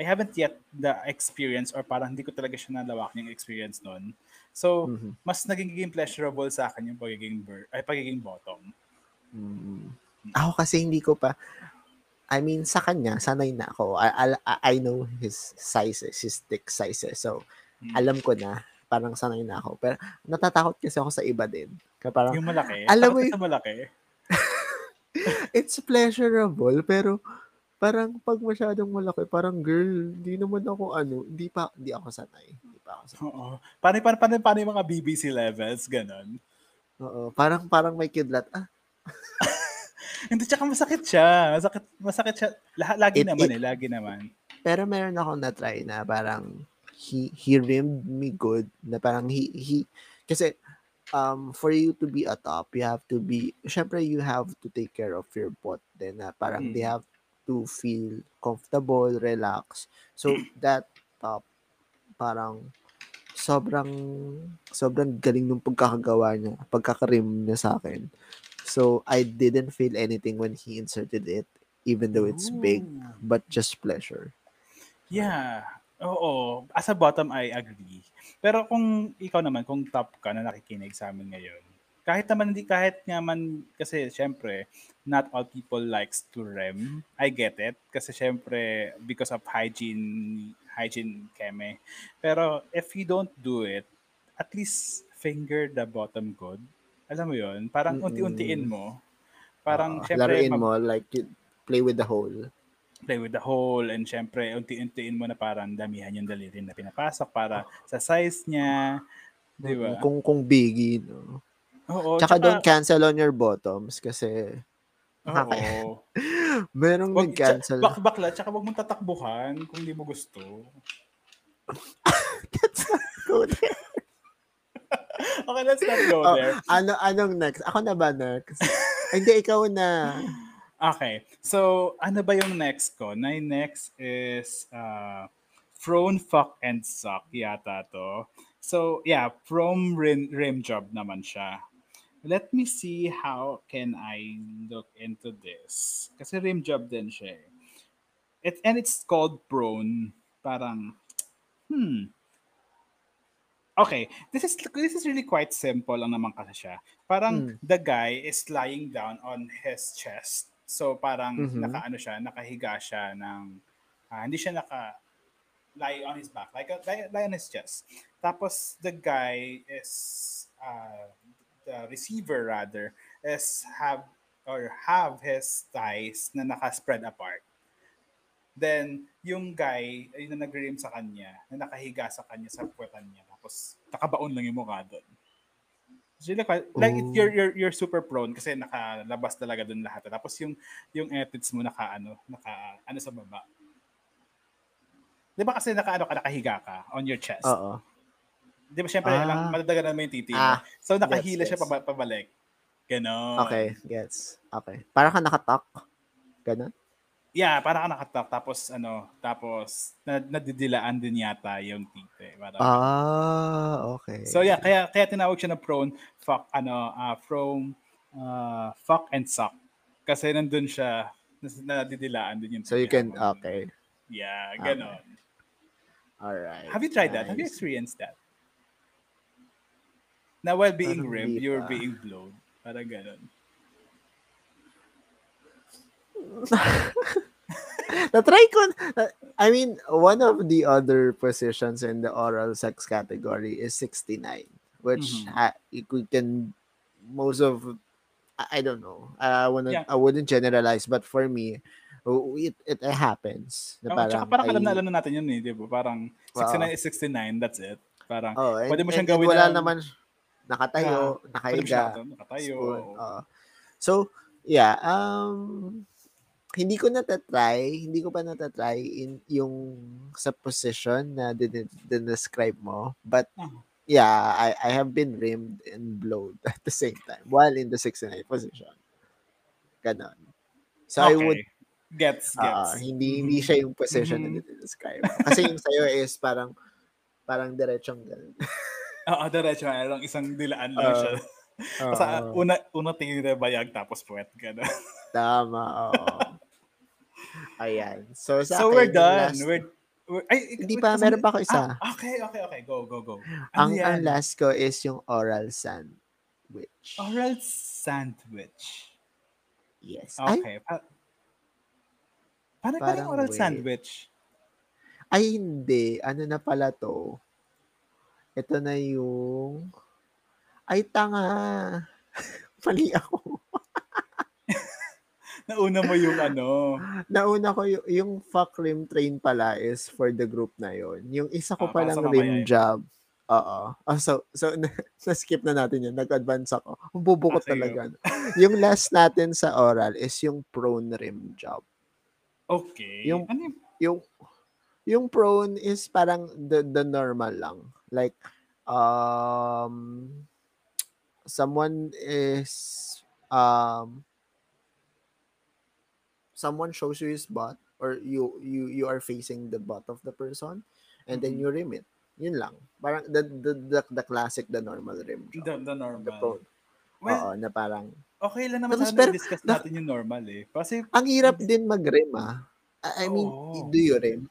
I haven't yet the experience or parang hindi ko talaga siya nalawakan yung experience nun. So, Mhm. mas nagiging pleasurable sa akin yung pagiging ber, ay pagiging bottom. Mm. Ako kasi hindi ko pa, I mean, sa kanya, sanay na ako. I, I, I know his sizes, his thick sizes. So, Mm. alam ko na, parang sanay na ako. Pero natatakot kasi ako sa iba din. Kaya parang, Yung malaki. Alam mo ka y- sa malaki. it's pleasurable, pero parang pag masyadong malaki, parang girl, hindi naman ako ano, hindi pa, hindi ako sanay. Hindi pa ako sanay. Oo. Paano, paano, paano, paano yung mga BBC levels? Ganon. Oo, parang, parang may kidlat. Ah, Hindi, tsaka masakit siya. Masakit, masakit siya. Lahat, lagi It- naman it- eh. Lagi naman. Pero meron ako na-try na parang he, he rimmed me good na parang he, he kasi um, for you to be a top, you have to be, syempre you have to take care of your bot din na parang they Mm. have to feel comfortable, relax. So that top, parang sobrang sobrang galing ng pagkakagawa niya, pagkakarim niya sa akin. So I didn't feel anything when he inserted it, even though it's big, oh. but just pleasure. Yeah. Oo. As a bottom, I agree. Pero kung ikaw naman, kung top ka na nakikinig sa amin ngayon, kahit naman hindi, kahit naman, kasi syempre, not all people likes to rem. I get it. Kasi syempre, because of hygiene, hygiene keme. Pero if you don't do it, at least finger the bottom good. Alam mo yon Parang Mm-mm. unti-untiin mo. Parang Oo, syempre, laruin mo, like, play with the hole. play with the hole and syempre unti-untiin mo na parang damihan yung daliri na pinapasok para sa size niya. Di ba? Kung, kung biggie, no? Oo. Tsaka don't cancel on your bottoms kasi Oo. merong Wag, nag-cancel. Bak bakla, tsaka wag mong tatakbuhan kung di mo gusto. That's not good. Okay, let's not go Oh, there. ano, anong next? Ako na ba next? Hindi, ikaw na. Okay. So, ano ba yung next ko? My next is uh, Prone, Fuck, and Suck yata to. So, yeah, from rim, rim job naman siya. Let me see how can I look into this. Kasi rim job din siya eh. It, and it's called prone. Parang, hmm. Okay, this is this is really quite simple lang naman kasi siya. Parang Hmm. the guy is lying down on his chest. So parang Mhm. nakaano siya, nakahiga siya ng ah, hindi siya naka lie on his back, like a- lie, lie on his chest. Tapos the guy is uh, the receiver rather is have or have his thighs na naka-spread apart. Then, yung guy, ay na nag-rim sa kanya, na nakahiga sa kanya sa puwetan niya. Tapos, nakabaon lang yung mukha doon. Really quite, like, it- Oh. you're, you're, you're super prone kasi nakalabas talaga doon lahat. Tapos, yung, yung edits mo naka, ano, naka, ano sa baba. Di ba kasi naka, ano ka, nakahiga ka on your chest? Oo. Di ba syempre, Ah. lang, madadagan naman yung titi mo. Ah, so, nakahila gets, siya gets. paba- pabalik. Ganon. Okay, gets. Okay. Parang ka nakatak. Ganun? Yeah, parang ka nakatak. Tapos, ano, tapos, na, nadidilaan din yata yung titi. Parang, Ah, okay. So yeah, kaya kaya tinawag siya na prone fuck ano uh, from uh, fuck and suck. Kasi nandun siya nadidilaan din yung So you can, okay. Yeah, Okay. ganon. Alright. Have you tried that? Have you nice. experienced that? Na while being Parang ribbed, di you're being blown. Parang ganon. Na-try ko. I mean, one of the other positions in the oral sex category is 69, which Mhm. ha- you can most of I don't know. I wouldn't Yeah. I wouldn't generalize, but for me, it it, happens. Na Oh, tsaka parang alam na alam na natin yun eh, di ba? Parang 69 is 69, that's it. Parang, Oh, and, pwede mo siyang and- and gawin wala ng- naman nakatayo, mo nakahiga. nakatayo. spoon, oo. oo. So, yeah, um hindi ko natatry, hindi ko pa natatry in yung sa position na din, describe mo. But Ah. yeah, I, I have been rimmed and blowed at the same time while in the 69 position. Ganon. So I would, Gets, gets. ah, hindi, hindi Mhm. siya yung position Mhm. na describe mo. Kasi yung sa'yo is parang, parang diretsong ganun. Oo, diretso lang. Isang dilaan lang Ah, siya. Oo, Sa una, una tingin na bayag tapos puwet. Gano'n. tama, oo. Ayan. So, sa So, akin, we're done. last- We're, we're, ay, Hindi pa, meron pa ako isa. Ah, okay, okay, okay. Go, go, go. ang, Ano ang yan? last ko is yung oral sandwich. Oral sandwich. Yes. Ay, Okay. Pa- paano ba Parang yung oral wait. sandwich? ay, hindi. Ano na pala to? Ito na yung... Ay, tanga. Mali ako. Nauna mo yung ano. Nauna ko yung, yung fuck rim train pala is for the group na yon. Yung isa ko Ah, palang rim job. Oo. Ah, so, so na-skip na natin yun. Nag-advance ako. Bubukot Ah, talaga. yung last natin sa oral is yung prone rim job. Okay. Yung- ano yung, yung yung prone is parang the the normal lang. Like um someone is um someone shows you his butt or you you you are facing the butt of the person and then Mhm. you rim it. Yun lang. Parang the the the, the classic the normal rim job. the, the The normal? prone. Well, Oo, na parang okay lang naman Tapos sana pero- discuss na- natin yung normal eh. Kasi, ang hirap din mag-rim ah. I mean, Oo. do you rim?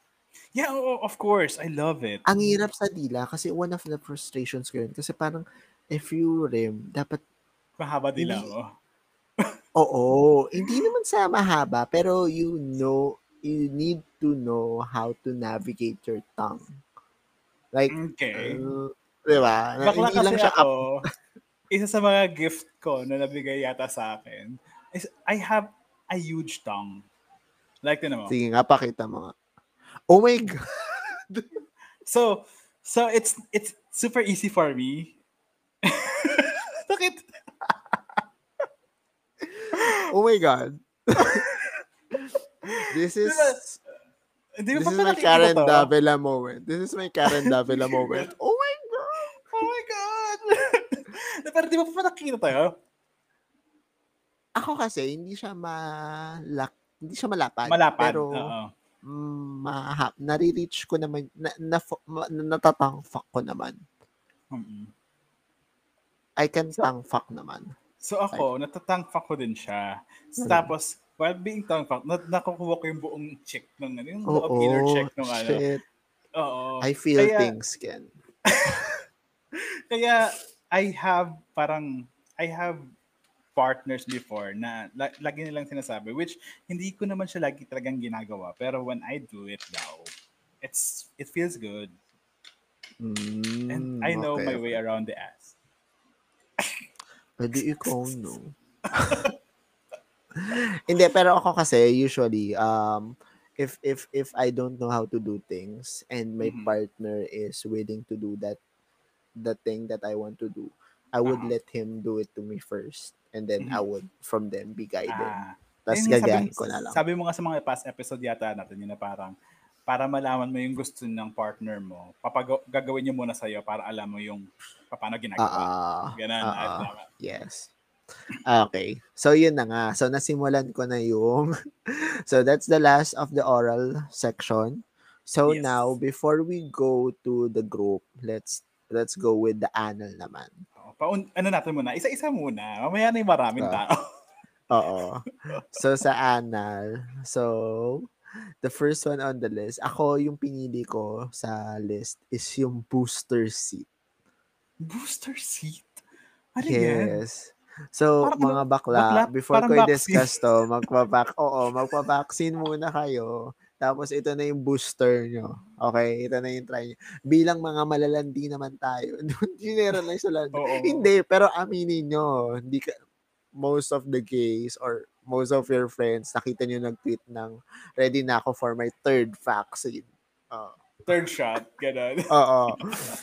yeah, oo, of course. I love it. ang hirap sa dila kasi one of the frustrations ko yun kasi parang if you rim, dapat, Mahaba Hindi. oh. Oo, hindi naman sa mahaba, pero you know, you need to know how to navigate your tongue. Like, Okay. uh, di ba? Bakla hindi lang siya ako, isa sa mga gift ko na nabigay yata sa akin is I have a huge tongue. Like, tinan mo. Sige nga, pakita mo nga. Oh my God. So, so it's it's super easy for me. Bakit? Oh my God. this is... Diba, Hindi This is my Karen? Davila moment. This is my Karen Davila moment. Oh my God. Oh my God! Pero di mo pa nakikita tayo? Ako kasi, hindi siya malak, hindi siya malapad. Malapad. Pero, Oo. mm, mahap, nare-reach ko naman, na, na, ma- natatangfak ko naman. Mm-mm. I can So- tangfak naman. So ako, natatangfak ko din siya. Ano? Tapos, while being tangfak, na nakukuha ko yung buong check ng ano, yung buong inner check ng ano. shit. Oo. I feel Kaya- things, Ken. Kaya I have parang I have partners before na la- lagi nilang sinasabi which hindi ko naman siya lagi talagang ginagawa pero when I do it daw it's it feels good and Mm, I know okay, my way around the ass. Pwede ikaw, no? Hindi, pero ako kasi, usually, um, if if if I don't know how to do things and my Mhm. partner is willing to do that the thing that I want to do, I would Ah. let him do it to me first and then I Mhm. would from them be guided. Ah, Tapos gagayahin ko na lang. Sabi mo nga sa mga past episode yata natin yun na parang para malaman mo yung gusto ng partner mo, papag- gagawin niyo muna sa'yo para alam mo yung paano ginagawa. ah, Ganun. ah. tama. Yes. Okay. So, yun na nga. So, nasimulan ko na yung... so, that's the last of the oral section. So, Yes. now, before we go to the group, let's let's go with the anal naman. Oo, Paun, ano natin muna? Isa-isa muna. Mamaya na yung maraming Ah. tao. Oo. So, sa anal, so, the first one on the list, ako yung pinili ko sa list is yung booster seat. Booster seat? Ano yan? Yes. So, Parang mga bakla, bakla, before ko i-discuss to, magpa-vac, oo, magpa-vaccine muna kayo. Tapos, ito na yung booster nyo. Okay? Ito na yung try nyo. Bilang mga malalandi naman tayo. Generalize lang. Oo. Hindi, pero aminin nyo. Hindi ka, most of the gays or most of your friends, nakita nyo nag-tweet ng ready na ako for my third vaccine. Oo. Third shot. Ganun. Oo.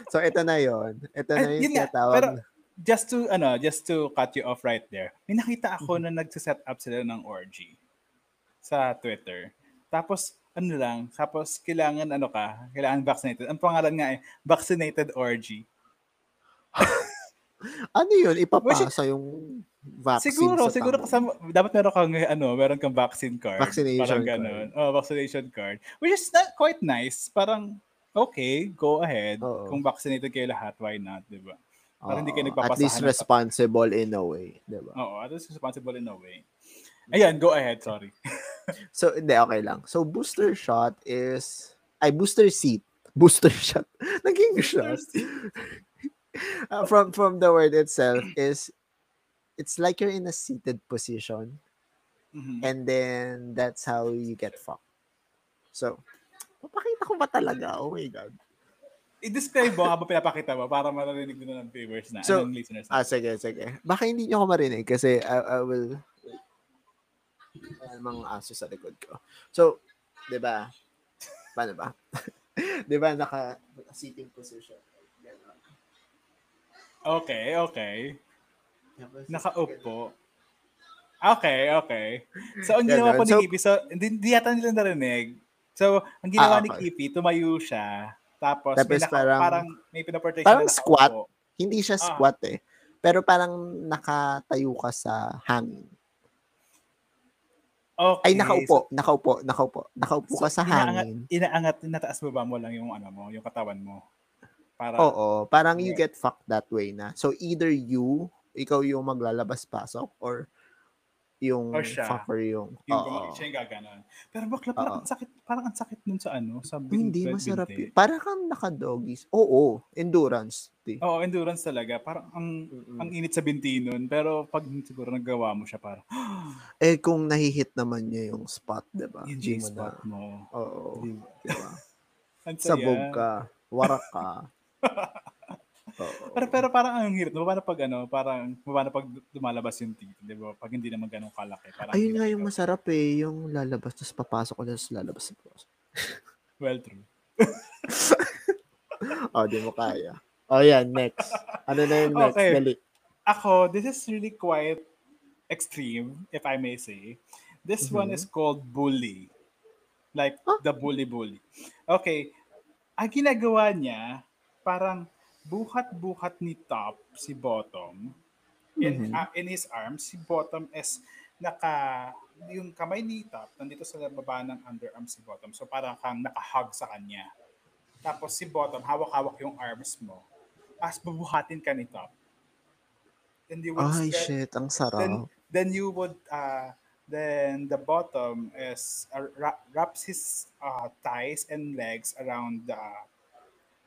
So, ito na yon Ito na yung tinatawag. pero just to ano, just to cut you off right there. May nakita Mm-hmm. ako na nagse-set up sila ng orgy. sa Twitter. Tapos, ano lang, tapos kailangan ano ka, kailangan vaccinated. Ang pangalan nga eh, vaccinated orgy. Ano yun? Ipapasa yung vaccine Siguro, sa siguro kasama, dapat meron kang, ano, meron kang vaccine card. Vaccination parang card. ganun. Oh, vaccination card. Which is not quite nice. Parang, okay, go ahead. Oo. Kung vaccinated kayo lahat, why not, di ba? Parang hindi kayo Oo, nagpapasahan At least responsible in a way. Diba? Oo, at least responsible in a way. Ayan, go ahead, sorry. So, hindi, okay lang. So, booster shot is, ay, booster seat. Booster shot. Naging shot. Uh, from from the word itself is, it's like you're in a seated position Mhm. and then that's how you get fucked. So, papakita ko ba talaga? Oh my God. I-describe mo habang pinapakita mo para marinig din ng viewers na, So, ng listeners Ah, na. sige, sige. Baka hindi nyo ako marinig kasi I, I will... Mga aso sa likod ko. So, di ba? Paano ba? di ba, naka, naka-seating position. Okay, okay. Nakaupo. Okay, okay. So, ang ginawa po ni So- Kipi, so, hindi, hindi yata nila narinig. So, ang ginawa Ah, ni okay. Kipi, tumayo siya. Tapos, Tapos may naka, parang- parang, may pinaportation parang na squat. Hindi siya Ah. squat eh. Pero parang nakatayo ka sa hangin. Okay. Ay, nakaupo. Nakaupo. Nakaupo. Nakaupo So, ka sa inaangat, hangin. inaangat, nataas mo ba mo lang yung ano mo, yung katawan mo? Para, Oo. Parang you Yeah. get fucked that way na. So, either you, ikaw yung maglalabas-pasok or yung Or siya. fucker yung... yung siya yung gaganon. Pero bakla, parang ang sakit, parang ang sakit nun sa ano, sa bin- Hindi, bin- masarap yun. Parang kang nakadoggies. Oo, endurance. Di. Oo, endurance talaga. Parang ang Mm-mm. ang init sa binti nun. Pero pag siguro nagawa mo siya, parang, Eh, kung nahihit naman niya yung spot, di ba? yung G-spot mo. Oo. Di Di ba? Ang saya. Sabog ka. Warak ka. Oo. Pero, pero parang ang hirap. no? Paano pag ano, parang, paano pag lumalabas yung tito, di ba? Pag hindi naman ganun kalaki. Parang Ayun nga yung yun. masarap eh. Yung lalabas, tapos papasok ko, tapos lalabas. tapos. Well, true. Oh, di mo kaya. Oh, yan. Next. Ano na yung next? Okay. Dali. Ako, this is really quite extreme, if I may say. This one Mhm. is called bully. Like Huh? the bully bully. Okay. Ang ginagawa niya, parang buhat-buhat ni top si bottom. In, Mhm. ah, in his arms, si bottom is naka yung kamay ni top nandito sa baba ng underarm si bottom. So parang kang nakahug sa kanya. Tapos si bottom, hawak-hawak yung arms mo. Tapos bubuhatin ka ni top. Then you would Ay, spread- shit. Ang sarap. then then you would uh then the bottom is uh, wra- wraps his uh, thighs and legs around the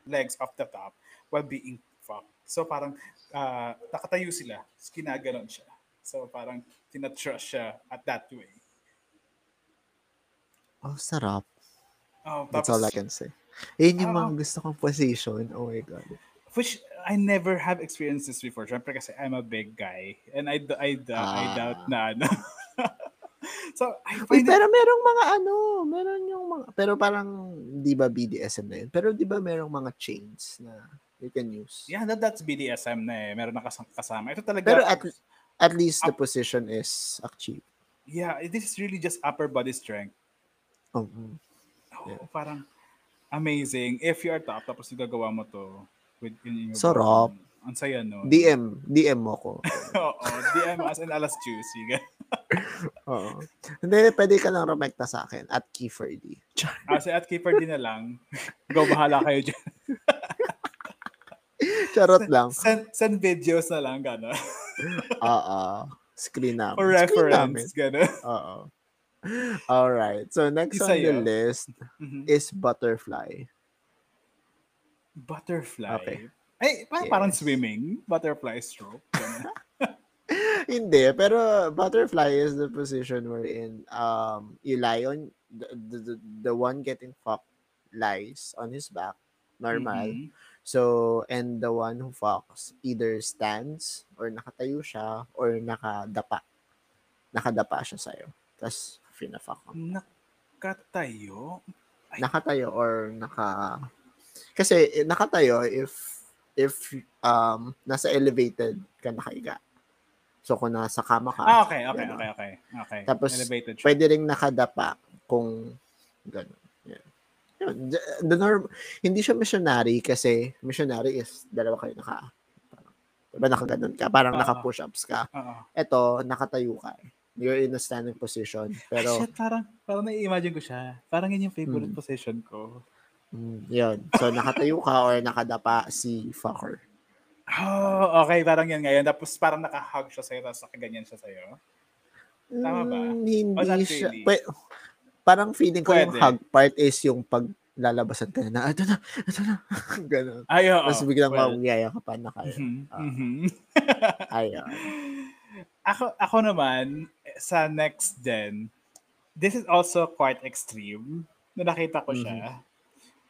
legs of the top while being fucked. So parang uh, nakatayo sila, kinaganon siya. So parang tinatrust siya at that way. Oh, sarap. Oh, That's tapos, all I can say. Yun yung Oo. mga gusto kong position. Oh my God. Which I never have experienced this before. Siyempre kasi I'm a big guy. And I, d- I, d- I Ah. doubt na ano. so, I find it pero merong mga ano, meron yung mga, pero parang, di ba BDSM na yun? Pero di ba merong mga chains na you can use? Yeah, that, that's BDSM na eh. Meron na kasam- kasama. Ito talaga. Pero at, at least the position is achieved. yeah, this is really just upper body strength. Oh, mm. Oh, Yeah. Parang amazing. If you are top, tapos nagagawa mo to with in your Sarap. Ang saya no. DM, DM mo ko. Oo, DM as in alas juicy. Oo. Hindi, pwede ka lang rumekta sa akin at Kiefer D. As at keeper din na lang. Go, bahala kayo dyan. Charot lang. Send, send videos na lang, gano'n. Oo. Screen namin. For reference, gano'n. Oo. Alright. So, next Isa on the list Mhm. is butterfly. Butterfly. Okay. Ay, pa- parang Yes. swimming. Butterfly stroke. Hindi, pero butterfly is the position wherein um, you lie on, the, the, the, one getting fucked lies on his back, normal. Mhm. So, and the one who fucks either stands or nakatayo siya or nakadapa. Nakadapa siya sa'yo. Tapos, fina-fuck ka. Nakatayo? Ay. Nakatayo or naka... Kasi, eh, nakatayo if if um nasa elevated ka nakahiga. So, kung nasa kama ka, Ah, okay, okay, Ganun. okay, okay. Okay. Tapos, Elevated siya. pwede ring nakadapa kung gano'n. Yan. Yun. The, norm, hindi siya missionary kasi missionary is dalawa kayo naka parang, diba nakaganon ka, parang Oo. naka-push-ups ka. Oo. Ito, nakatayo ka. You're in a standing position. Pero, Shit, parang, parang nai-imagine ko siya. Parang yun yung favorite Hmm. position ko. mm, yun. So, nakatayo ka or nakadapa si fucker. Oh, okay, parang yan ngayon. Tapos parang naka-hug siya sa'yo, tapos nakaganyan siya sa'yo. Tama ba? Mm, hindi not siya. really? pwe- parang feeling ko yung Pwede. hug part is yung pag lalabasan ka na, ito na, ito na. Ganon. Ay, oo. Tapos biglang well, mamiyaya ka pa na kayo. mhm, Ah. mhm. Ayun. ako, ako naman, sa next gen, this is also quite extreme. Na nakita ko siya.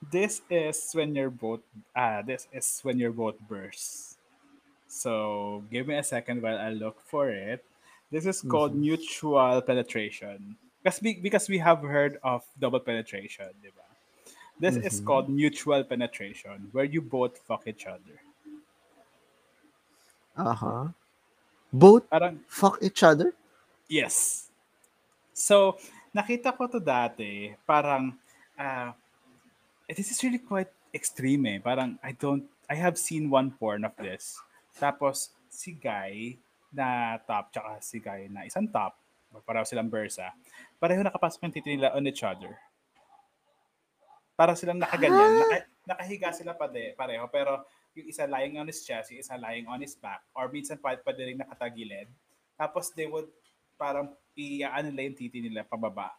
This is when your boat, ah, this is when your boat bursts. So, give me a second while I look for it. This is called mutual penetration. Because we, because we have heard of double penetration, di ba? This is called mutual penetration, where you both fuck each other. Uh-huh. Both Parang, fuck each other? Yes. So, nakita ko to dati, parang, uh, this is really quite extreme eh. Parang, I don't, I have seen one porn of this. Tapos, si guy na top, tsaka si guy na isang top, pareho silang bersa, pareho nakapasok yung titi nila on each other. Para silang nakaganyan, naka, nakahiga sila pa de, pareho, pero yung isa lying on his chest, yung isa lying on his back, or minsan pa, pa rin nakatagilid. Tapos they would parang i-ano nila yung titi nila pababa.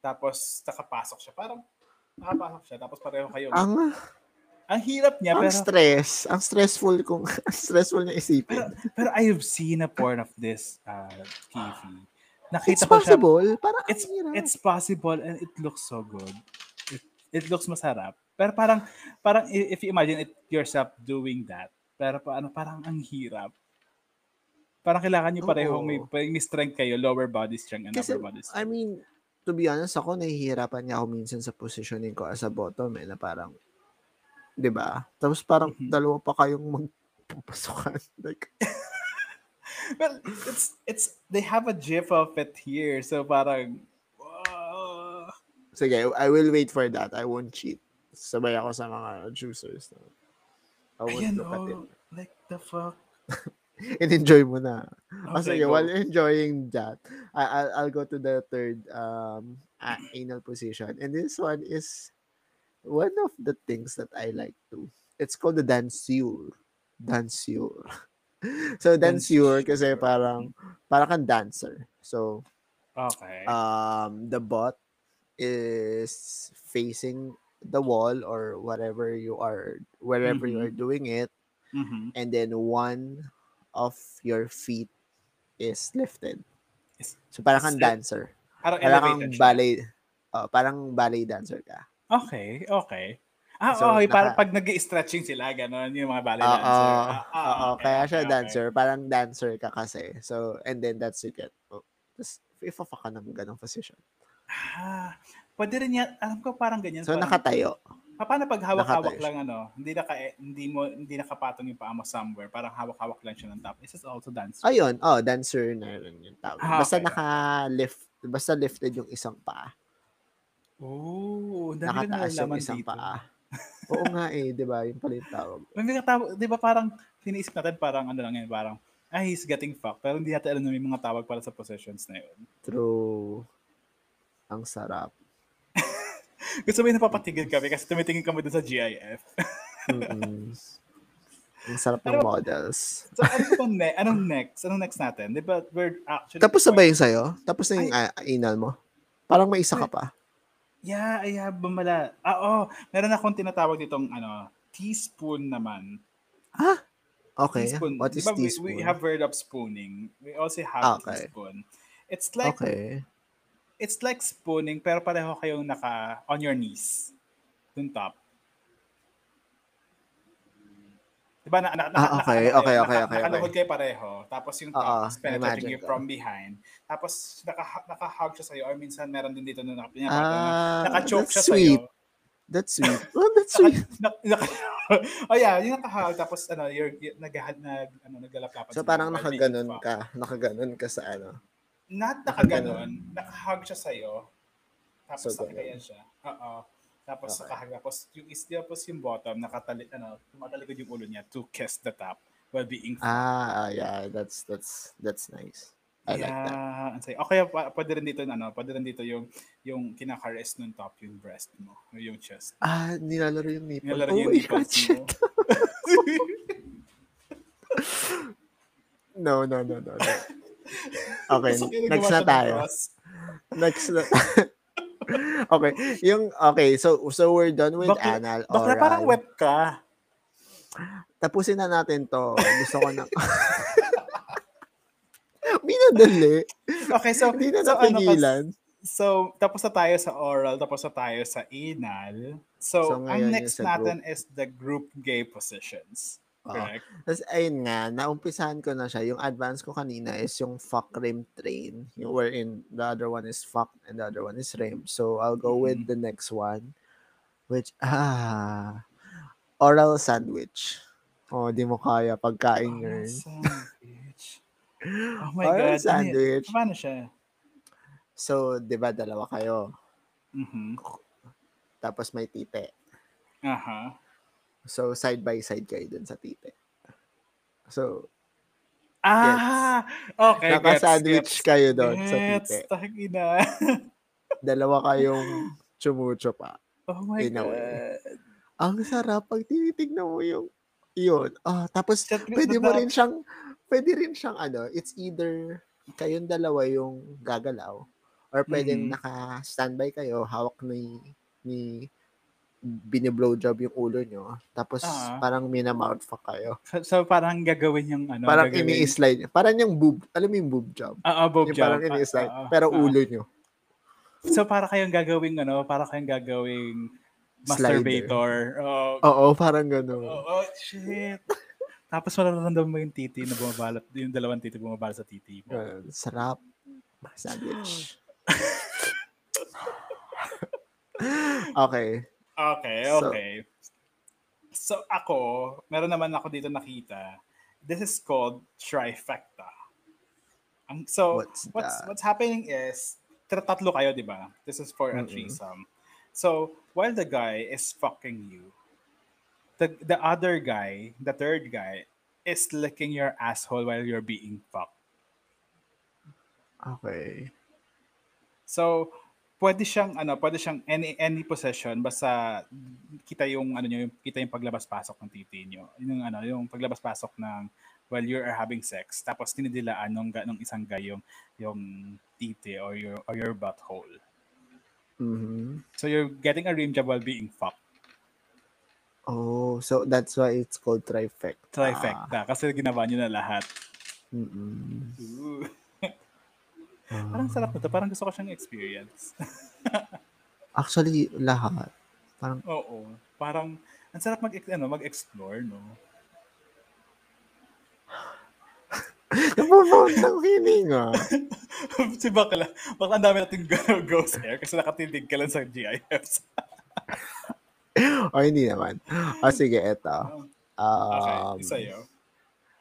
Tapos nakapasok siya. Parang nakapasok siya. Tapos pareho kayo. Ang, Ang, hirap niya. ang Pero, stress. Ang stressful kung ang stressful na isipin. pero, pero I've seen a porn of this, uh, Kifi. Nakita It's ko siya. possible. Parang ang It's, hirap. it's possible and it looks so good. It, it looks masarap. Pero parang, parang i- if you imagine it yourself doing that, pero paano, parang ang hirap. Parang kailangan nyo pareho, may, may strength kayo, lower body strength and Kasi, upper body strength. I mean, to be honest, ako nahihirapan niya ako minsan sa positioning ko as a bottom eh, na parang, di ba? Tapos parang Mhm. dalawa pa kayong magpapasukan. like, well, it's it's they have a gif of it here, so parang wow. sige, I will wait for that. I won't cheat. Sabay ako sa mga juicers. No? I won't Ayan, look at it. oh, like the fuck. And-enjoy mo na. O Okay, sige, go. while enjoying that, I, I'll, I'll go to the third um, anal position. And this one is one of the things that I like to. It's called the dansure. Dansure. so, dansure kasi parang, parang kang dancer. So, Okay. um, the butt is facing the wall or whatever you are, wherever you Mhm. are doing it Mhm. and then one of your feet is lifted. So parang kang it- dancer. Parang Parang kang ballet oh, parang ballet dancer ka. Okay, okay. Ah, So, okay. Parang naka- pag nag stretching sila, gano'n, yung mga ballet Oo, dancer. Ah, ah, oo, okay, kaya siya okay, okay. dancer. Parang dancer ka kasi. So, and then that's you get. Oh, Tapos, if ka ng ganong position. Ah, pwede rin yan. Alam ko parang ganyan. So, parang, nakatayo. Paano pag hawak-hawak lang ano, hindi naka hindi mo hindi nakapatong yung paa mo somewhere, parang hawak-hawak lang siya ng top. This is also dance. Ayun, oh, dancer na rin yung tawag. Ah, Basta okay. naka-lift, basta lifted yung isang paa. Oh, Nakataas yung nalalaman isang dito. paa. Oo nga eh, di ba? Yung pala yung tawag. Mga tawag, di ba parang tiniisip natin parang ano lang yan, parang ah, he's getting fucked. Pero hindi natin alam na may mga tawag para sa positions na yun. True. Ang sarap. Gusto mo yung napapatigil kami kasi tumitingin kami dun sa GIF. Mm-mm. Ang sarap ng Pero- models. so, ano ba ne- anong next? Anong next natin? Di ba, we're actually... Tapos na ba yung sa'yo? Tapos na yung ah, anal mo? Parang may isa ka pa. Yeah, I have bumala. Ah, oh, meron akong tinatawag ditong ano, teaspoon naman. Okay. Teaspoon. What is ba we- teaspoon? We, have heard of spooning. We also have Ah, okay. teaspoon. It's like Okay. It's like spooning pero pareho kayong naka on your knees. Dun top. Diba na, na, na, Ah, okay, naka- okay, naka- okay, okay, okay. kayo pareho. Tapos yung top is penetrating you from behind. Tapos naka, naka-hug siya sa'yo or minsan meron din dito na naka, Ah, naka-choke that's siya sa'yo. sweet. That's sweet. Oh, that's Naka, sweet. na, naka, oh yeah, yung nakahag, tapos ano, you're, you're naghahag, nag, ano, naglalaplapan So parang nakaganon ka. Nakaganon ka sa ano. Not Nakaganon. nakahag siya sa'yo. Tapos So, nakaganyan siya. Oo. Tapos Okay. nakahag. Tapos yung is tapos yung bottom, nakatali, ano, tumatalikod yung ulo niya to kiss the top while being fucked. Ah, ah, yeah. That's, that's, that's nice. I like that. yeah, ang saya. Okay, pa, pwede rin dito, ano, pwede rin dito yung, yung kinakares nung top, yung breast mo, yung chest. Ah, nilalaro yung nipple. Nilalaro oh yung my nipples God, shit. mo. No, no, no, no. no. Okay, next na tayo. Next na. okay, yung, okay, so, so we're done with Bakla- anal, Bakla oral. parang wet ka. Tapusin na natin to. Gusto ko na. Minadali. Okay, so, Hindi na so, ano, napigilan. So, tapos na tayo sa oral, tapos na tayo sa anal. So, So, ang next natin is the group gay positions. Correct? Tapos, ayun nga, naumpisahan ko na siya. Yung advance ko kanina is yung fuck rim train. Yung wherein the other one is fuck and the other one is rim. So, I'll go with Mhm. the next one. Which, ah, oral sandwich. Oh, di mo kaya pagkain Oh, yun. sandwich. Oh my Oral God. Ano sandwich. Paano siya? So, di ba, dalawa kayo. Mhm. Tapos may tite. Aha. So, side by side kayo dun sa tite. So, Ah! Okay, gets, naka-sandwich gets. kayo doon sa tite. tangina. Dalawa kayong chumucho pa. Oh my way. God. Ang sarap pag tinitignan mo yung yun. Ah, tapos Chat pwede mo rin siyang pwede rin siyang ano, it's either kayong dalawa yung gagalaw or pwedeng Mhm. naka-standby kayo, hawak ni ni biniblow job yung ulo nyo. Tapos Ah. parang minamouth fuck kayo. So, so parang gagawin yung ano, Parang gagawin. ini-slide. Parang yung boob, alam mo yung boob job? Ah, ah, boob yung job. parang ini-slide. ah, ah, pero ah. ulo nyo. So para kayong gagawing ano, para kayong gagawing masturbator. Oh, Oo, parang gano'n. oh, oh, shit. Tapos mararamdaman mo yung titi na bumabalot, yung dalawang titi bumabalot sa titi mo. Ganun. Sarap. Sandwich. okay. Okay, okay. So, ako, meron naman ako dito nakita. This is called trifecta. Ang, so, What's what's that? what's happening is, tat- tatlo kayo, di ba? This is for a Mm-mm. threesome. So, while the guy is fucking you, the the other guy, the third guy, is licking your asshole while you're being fucked. Okay. Pwede siyang ano, pwede siyang any any possession basta kita yung ano niyo, yung kita yung paglabas-pasok ng titi niyo. Yung ano, yung paglabas-pasok ng while you are having sex tapos tinidilaan nung, nung isang guy yung yung titi or your or your butthole. Mhm. So you're getting a rim job while being fucked. Oh, so that's why it's called trifecta. Trifecta. Kasi ginawa niyo na lahat. Mm-mm. Ooh. Parang sarap na to. Parang gusto ko siyang experience. Actually, lahat. Parang, Oo. Parang, ang sarap mag, ano, mag-explore, no? napupunta ng feeling ah. si Bakla, baka ang dami nating go- ghost hair kasi nakatindig ka lang sa GIFs. o hindi naman. O sige, eto. Okay, Um, sa'yo.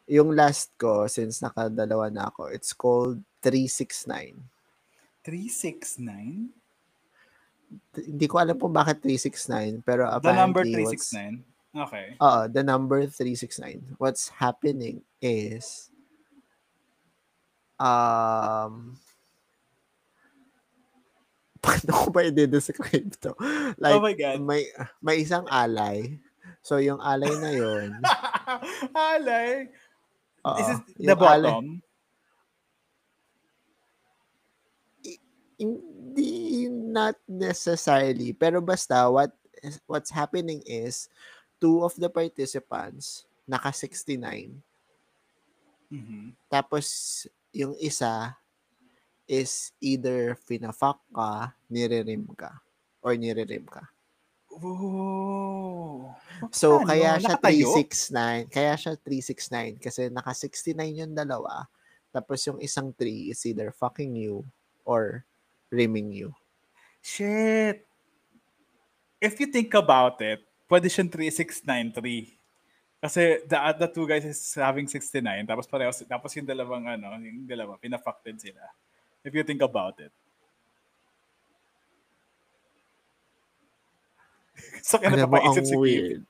Yung last ko, since nakadalawa na ako, it's called 369. 369? T- Hindi ko alam po bakit 369, pero The number apparently what's- 369? Okay. Oo, the number 369. What's happening is um paano ko ba i-describe to? Like, oh my God. may, may isang alay. So, yung alay na yon Alay! Oo, Is it yung the bottom? hindi not necessarily pero basta what is- what's happening is two of the participants naka 69 Mhm. tapos yung isa is either fina-fuck ka, nire-rim ka or nire-rim ka. Ooh. So Paano? kaya siya Nakatayo? 369, kaya siya 369 kasi naka 69 yung dalawa. Tapos yung isang 3 is either fucking you or rimming you. Shit! if you think about it, pwede siyang 3693. Kasi the, the two guys is having 69, tapos pareho, tapos yung dalawang ano, yung dalawa, pinafacted sila. If you think about it. Alam mo, ang napapaisip si weird.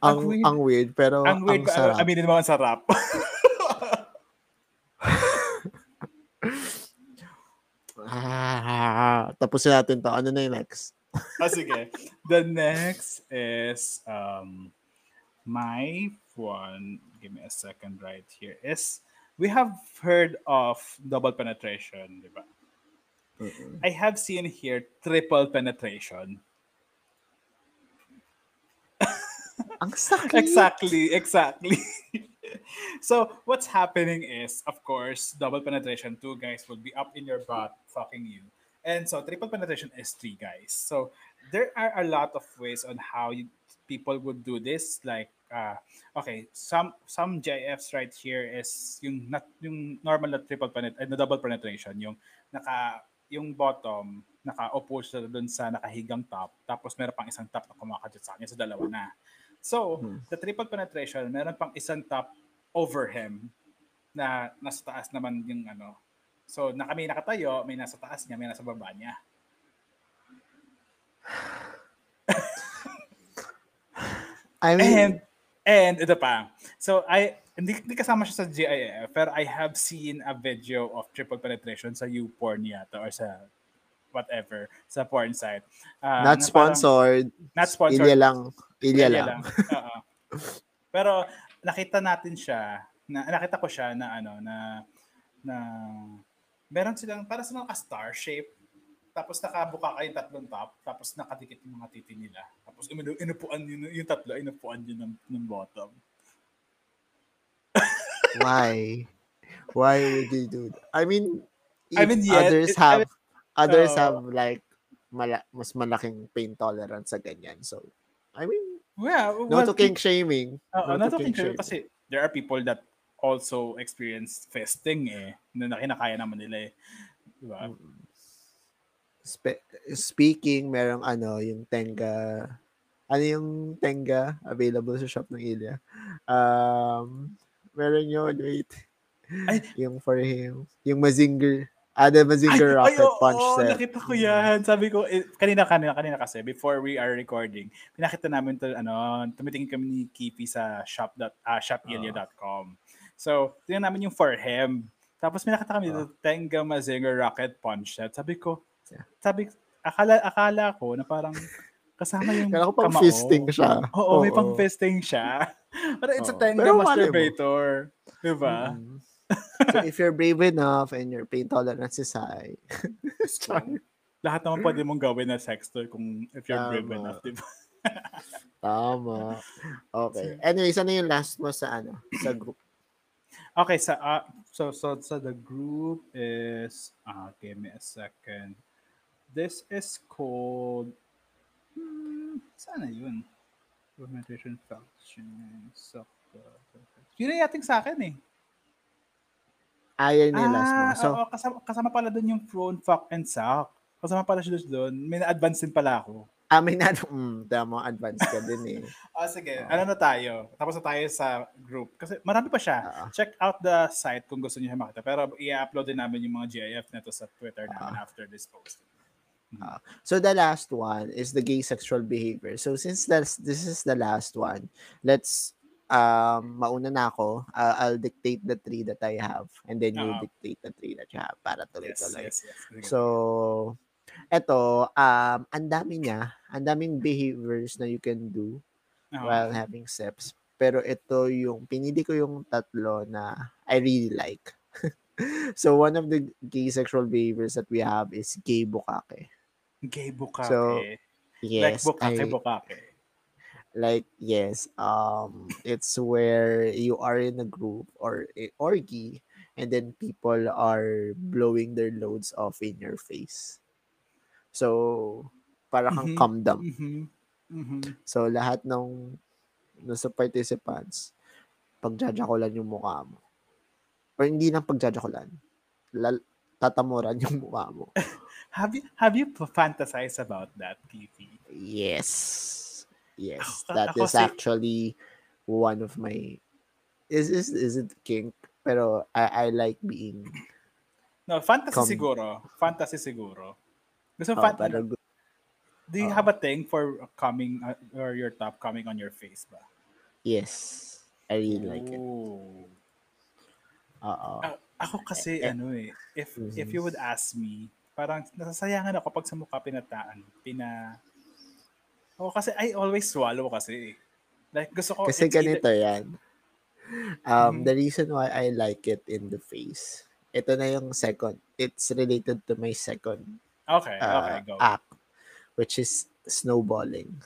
Ang Ang, weird. ang weird, pero Ang weird, ang sarap. aminin mo ang sarap. Ah, tapusin natin to. Ano na yung next? ah, sige. The next is um my one. Give me a second right here. Is we have heard of double penetration, di ba? I have seen here triple penetration. Ang sakit. Exactly, exactly. so what's happening is, of course, double penetration. Two guys will be up in your butt, fucking you, and so triple penetration is three guys. So there are a lot of ways on how you, people would do this. Like, uh, okay, some some JFs right here is yung not yung normal na triple penet, uh, na double penetration, yung naka yung bottom naka-oppose siya dun sa nakahigang top tapos meron pang isang top na kumakadyo sa kanya sa dalawa na. So, the triple penetration, meron pang isang top over him na nasa taas naman yung ano. So, na kami nakatayo, may nasa taas niya, may nasa baba niya. I mean, And and ito pa. So I hindi, hindi kasama siya sa GIF, pero I have seen a video of triple penetration sa YouPorn yata or sa whatever sa porn site. Ah, not na parang- sponsored. not sponsored. Ilya lang. Ilya, Ilya lang. Oo. Pero nakita natin siya, na, nakita ko siya na ano na na meron silang para sa mga star shape tapos nakabuka kayong tatlong top tapos nakadikit yung mga titi nila tapos inu- inupuan yun, yung tatlo inupuan yun ng, ng bottom Why? Why would you do that? I mean, I mean, yeah, others it- I have others so- have like mala- mas malaking pain tolerance sa ganyan. So, I mean, yeah no well, to kink shaming. Oo, no not to kink shaming. kasi there are people that also experience festing eh na kinakaya naman nila eh diba? Spe- speaking, merong ano, yung Tenga, ano yung Tenga available sa shop ng Ilya? Um, meron yun, wait. Ay. yung for him. Yung Mazinger. Ah, the Mazinger ay, Rocket oo, Punch set. nakita ko yan. Sabi ko, eh, kanina, kanina, kanina kasi, before we are recording, pinakita namin to, ano, tumitingin kami ni Kipi sa shop dot, ah, shopilya.com. So, tingnan namin yung for him. Tapos may nakita kami dito, Tenga Mazinger Rocket Punch set. Sabi ko, Yeah. sabi, akala, akala ko na parang kasama yung Kala ko pang kamao. fisting siya. Oo, may Oo. pang fisting siya. Pero it's a Oo. Tenga Pero masturbator. Diba? Mm. So, if you're brave enough and your pain tolerance is high. Lahat naman pwede mong gawin na sex toy kung if you're brave Tama. enough, diba? tama. Okay. Anyways, ano yung last mo sa ano? Sa group? Okay, sa ah, so so so the group is uh give me a second. This is called hmm, sana yun. Fermentation function. So, yun na yating sa akin eh. Last mo. Ah, So, oo, kasama, kasama pala doon yung phone, fuck, and suck. Kasama pala siya doon. May na-advance din pala ako. ah, may na, mm, tama, advance ka din eh. Ah, sige. Ano na tayo? Tapos na tayo sa group. Kasi marami pa siya. Ah. Check out the site kung gusto niyo makita. Pero i-upload din namin yung mga GIF na to sa Twitter namin Ah. after this post. So the last one is the gay sexual behavior. So since that's this is the last one, let's um mauna na ako. Uh, I'll dictate the three that I have and then you Oo. dictate the three that you have para Yes, tuloy-tuloy. yes, yes. Sige. So eto um ang dami niya, ang daming behaviors na you can do Oo. while having sex. Pero ito yung pinili ko yung tatlo na I really like. so one of the gay sexual behaviors that we have is gay bukake. Gay bukake. So, like Yes, bukake, I- bukake. Like yes um it's where you are in a group or a orgy and then people are blowing their loads off in your face so para kang Mhm. cum dump Mhm. Mhm. so lahat ng nasa participants pagjajakulan yung mukha mo or hindi lang pagjajakulan lal tatamuran yung mukha mo. Have you have you fantasized about that, Kifi? Yes. Yes. That is actually one of my is is is it kink? Pero I I like being No, fantasy Com- siguro. Fantasy siguro. Gusto oh, fan- pero gu- do you oh. have a thing for coming uh, or your top coming on your face ba? yes. I really like it. Ooh. Oo. A- ako kasi Eh, eh. ano eh, if Mhm. if you would ask me, parang nasasayangan ako pag sa mukha pinataan, pina Oh, kasi I always swallow kasi. eh. Like gusto ko Kasi it's either- ganito yan. Um, Mhm. The reason why I like it in the face, ito na yung second. It's related to my second Okay, uh, okay, go. act, which is snowballing.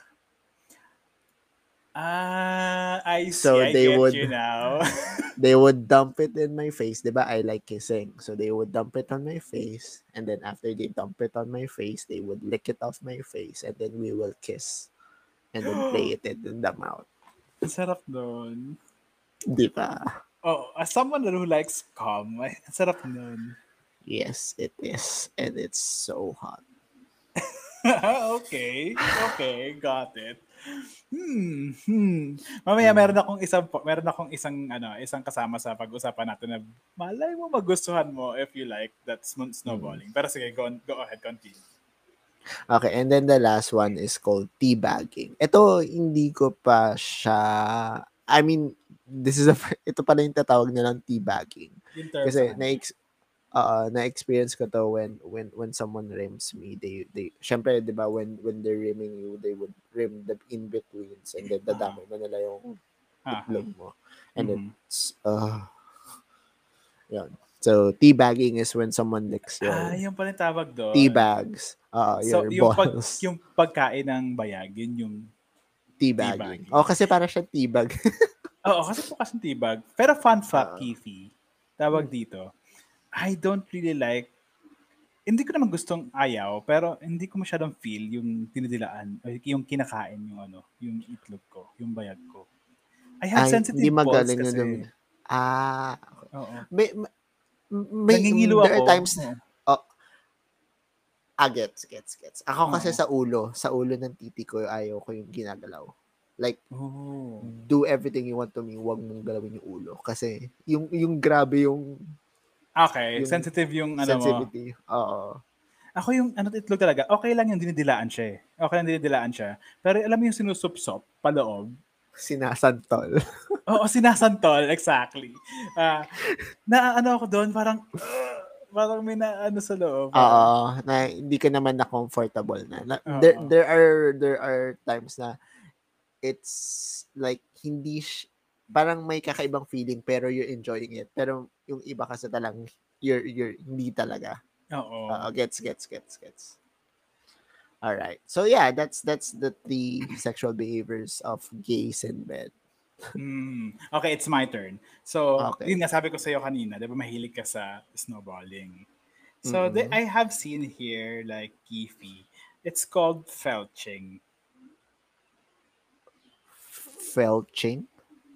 Ah, I see. So I they get would- you now. They would dump it in my face. Diba? I like kissing. So they would dump it on my face. And then after they dump it on my face, they would lick it off my face. And then we will kiss. And then play it in the mouth. Sarap nun. Diba? Oh, as someone who likes ang sarap nun. Yes, it is. And it's so hot. okay. Okay, got it. Hmm. hmm. Mamaya Hmm. meron akong isang meron akong isang ano, isang kasama sa pag-usapan natin na malay mo magustuhan mo if you like that sn- snowballing. Pero sige, go, on- go ahead, continue. Okay, and then the last one is called teabagging. Ito, hindi ko pa siya... I mean, this is a... Ito pala yung tatawag nilang teabagging. Kasi of- na uh, na-experience ko to when when when someone rims me they they syempre 'di ba when when they're rimming you they would rim the in betweens and then dadami na nila yung Ah, itlog mo and then mhm. it's uh yun. so teabagging is when someone licks your Ah, yung pala yung tawag doon. teabags uh So, your yung, pag, balls yung pagkain ng bayag, yun yung... teabagging teabagging. oh kasi para siya teabag Oo, kasi po kasing tibag. Pero fun fact, Ah. Kifi, tawag dito, I don't really like, hindi ko naman gustong ayaw, pero hindi ko masyadong feel yung dinidilaan, o yung kinakain yung ano, yung itlog ko, yung bayag ko. I have Ay, sensitive hindi balls kasi. na dumi. ah Oo. may may, Nangingilo there ako. are times Oo. Ah, gets, gets, gets. Ako kasi Oo. sa ulo, sa ulo ng titi ko, ayaw ko yung ginagalaw. Like, Oh. do everything you want to me, wag mong galawin yung ulo. Kasi, yung, yung grabe yung Okay, Yung sensitive yung ano mo. sensitivity. Oo. Ako yung ano itlog talaga, okay lang yung dinidilaan siya eh. Okay lang dinidilaan siya. Pero alam mo yung sinusupsop paloob, Sinasantol. Oo, sinasantol, exactly. Ah, na ano ako doon, parang, uh, parang may na ano sa loob. Oo. Na hindi ka naman na comfortable na. na there, there are, there are times na it's like, hindi, sh- parang may kakaibang feeling pero you're enjoying it. Pero yung iba kasi talang, you're, you're, hindi talaga. Oo. Uh, gets, gets, gets, gets. All right. So yeah, that's that's the three sexual behaviors of gays in bed. Hmm. Okay, it's my turn. So, Okay. yun nga sabi ko sa'yo kanina, di ba mahilig ka sa snowballing. So, the- Mhm. I have seen here, like, Kifi, it's called felching. Felching.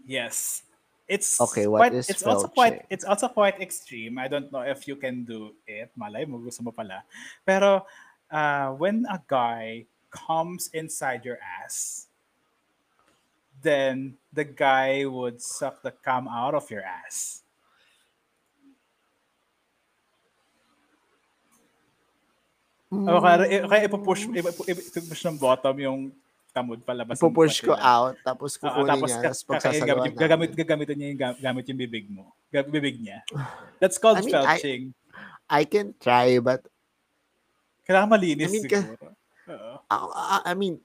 Yes. It's Okay, what quite, is it's also quite felching? it's also quite extreme. I don't know if you can do it. Malay mo gusto mo pala. Pero uh, when a guy comes inside your ass, then the guy would suck the cum out of your ass. O kaya, eh, kaya ipupush, ipu- ipu- ipupush ng bottom yung tamod palabas. Ipupush ko out, tapos kukunin tapos niya, tapos pagsasaluhan gagamit, gagamit, gagamitin niya yung ga- gamit yung bibig mo. Bibig niya. That's called I mean, I- felching. I can try, but Kailangan malinis I mean, ka- siguro. I, I mean,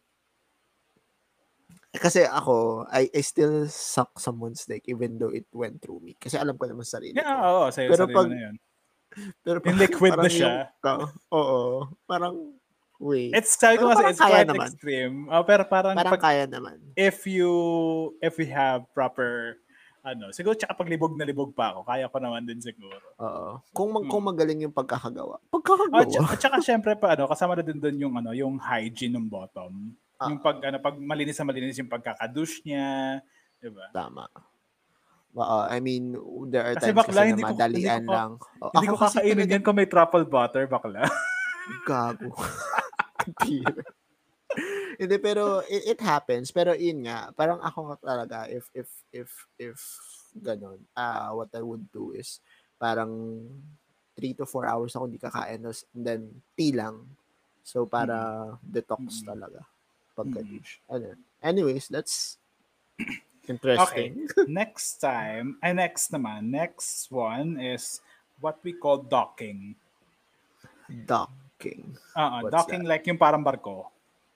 kasi ako, I, I still suck someone's dick even though it went through me. Kasi alam ko naman sa sarili Yeah, oo, sa'yo, Pero sarili pag- na yun. Pero Yung liquid na siya. Oo, parang, wait. It's, sabi ko kasi, it's quite naman. extreme. Oh, pero parang, parang pag, kaya naman. if you, if we have proper, ano, siguro tsaka pag libog na libog pa ako, kaya ko naman din siguro. Oo. Kung, mag, Hmm. kung magaling yung pagkakagawa. Oh, Pagkakagawa. tsaka, tsaka syempre pa, ano, kasama na din doon yung, ano, yung hygiene ng bottom. Ah. Yung pag, ano, pag malinis na malinis yung pagkakadush niya, di ba? Tama. Oo, I mean, there are Kasi times bakla, kasi na ko- madalian ko- lang. O, Hindi ko ako kasi kakainin yan kung may truffle butter, bakla. Gago. Tira. Hindi, pero it, it happens. Pero yun nga, parang ako nga talaga, if, if, if, if, ganon, ah what I would do is, parang 3 to 4 hours ako hindi kakain, tapos- and then, tea lang. So, para detox Mm-mm. talaga. Pagka Mm-mm. ano. Anyways, that's interesting. next time, ay next naman, next one is what we call docking. Docking. Uh, What's docking like yung parang barko.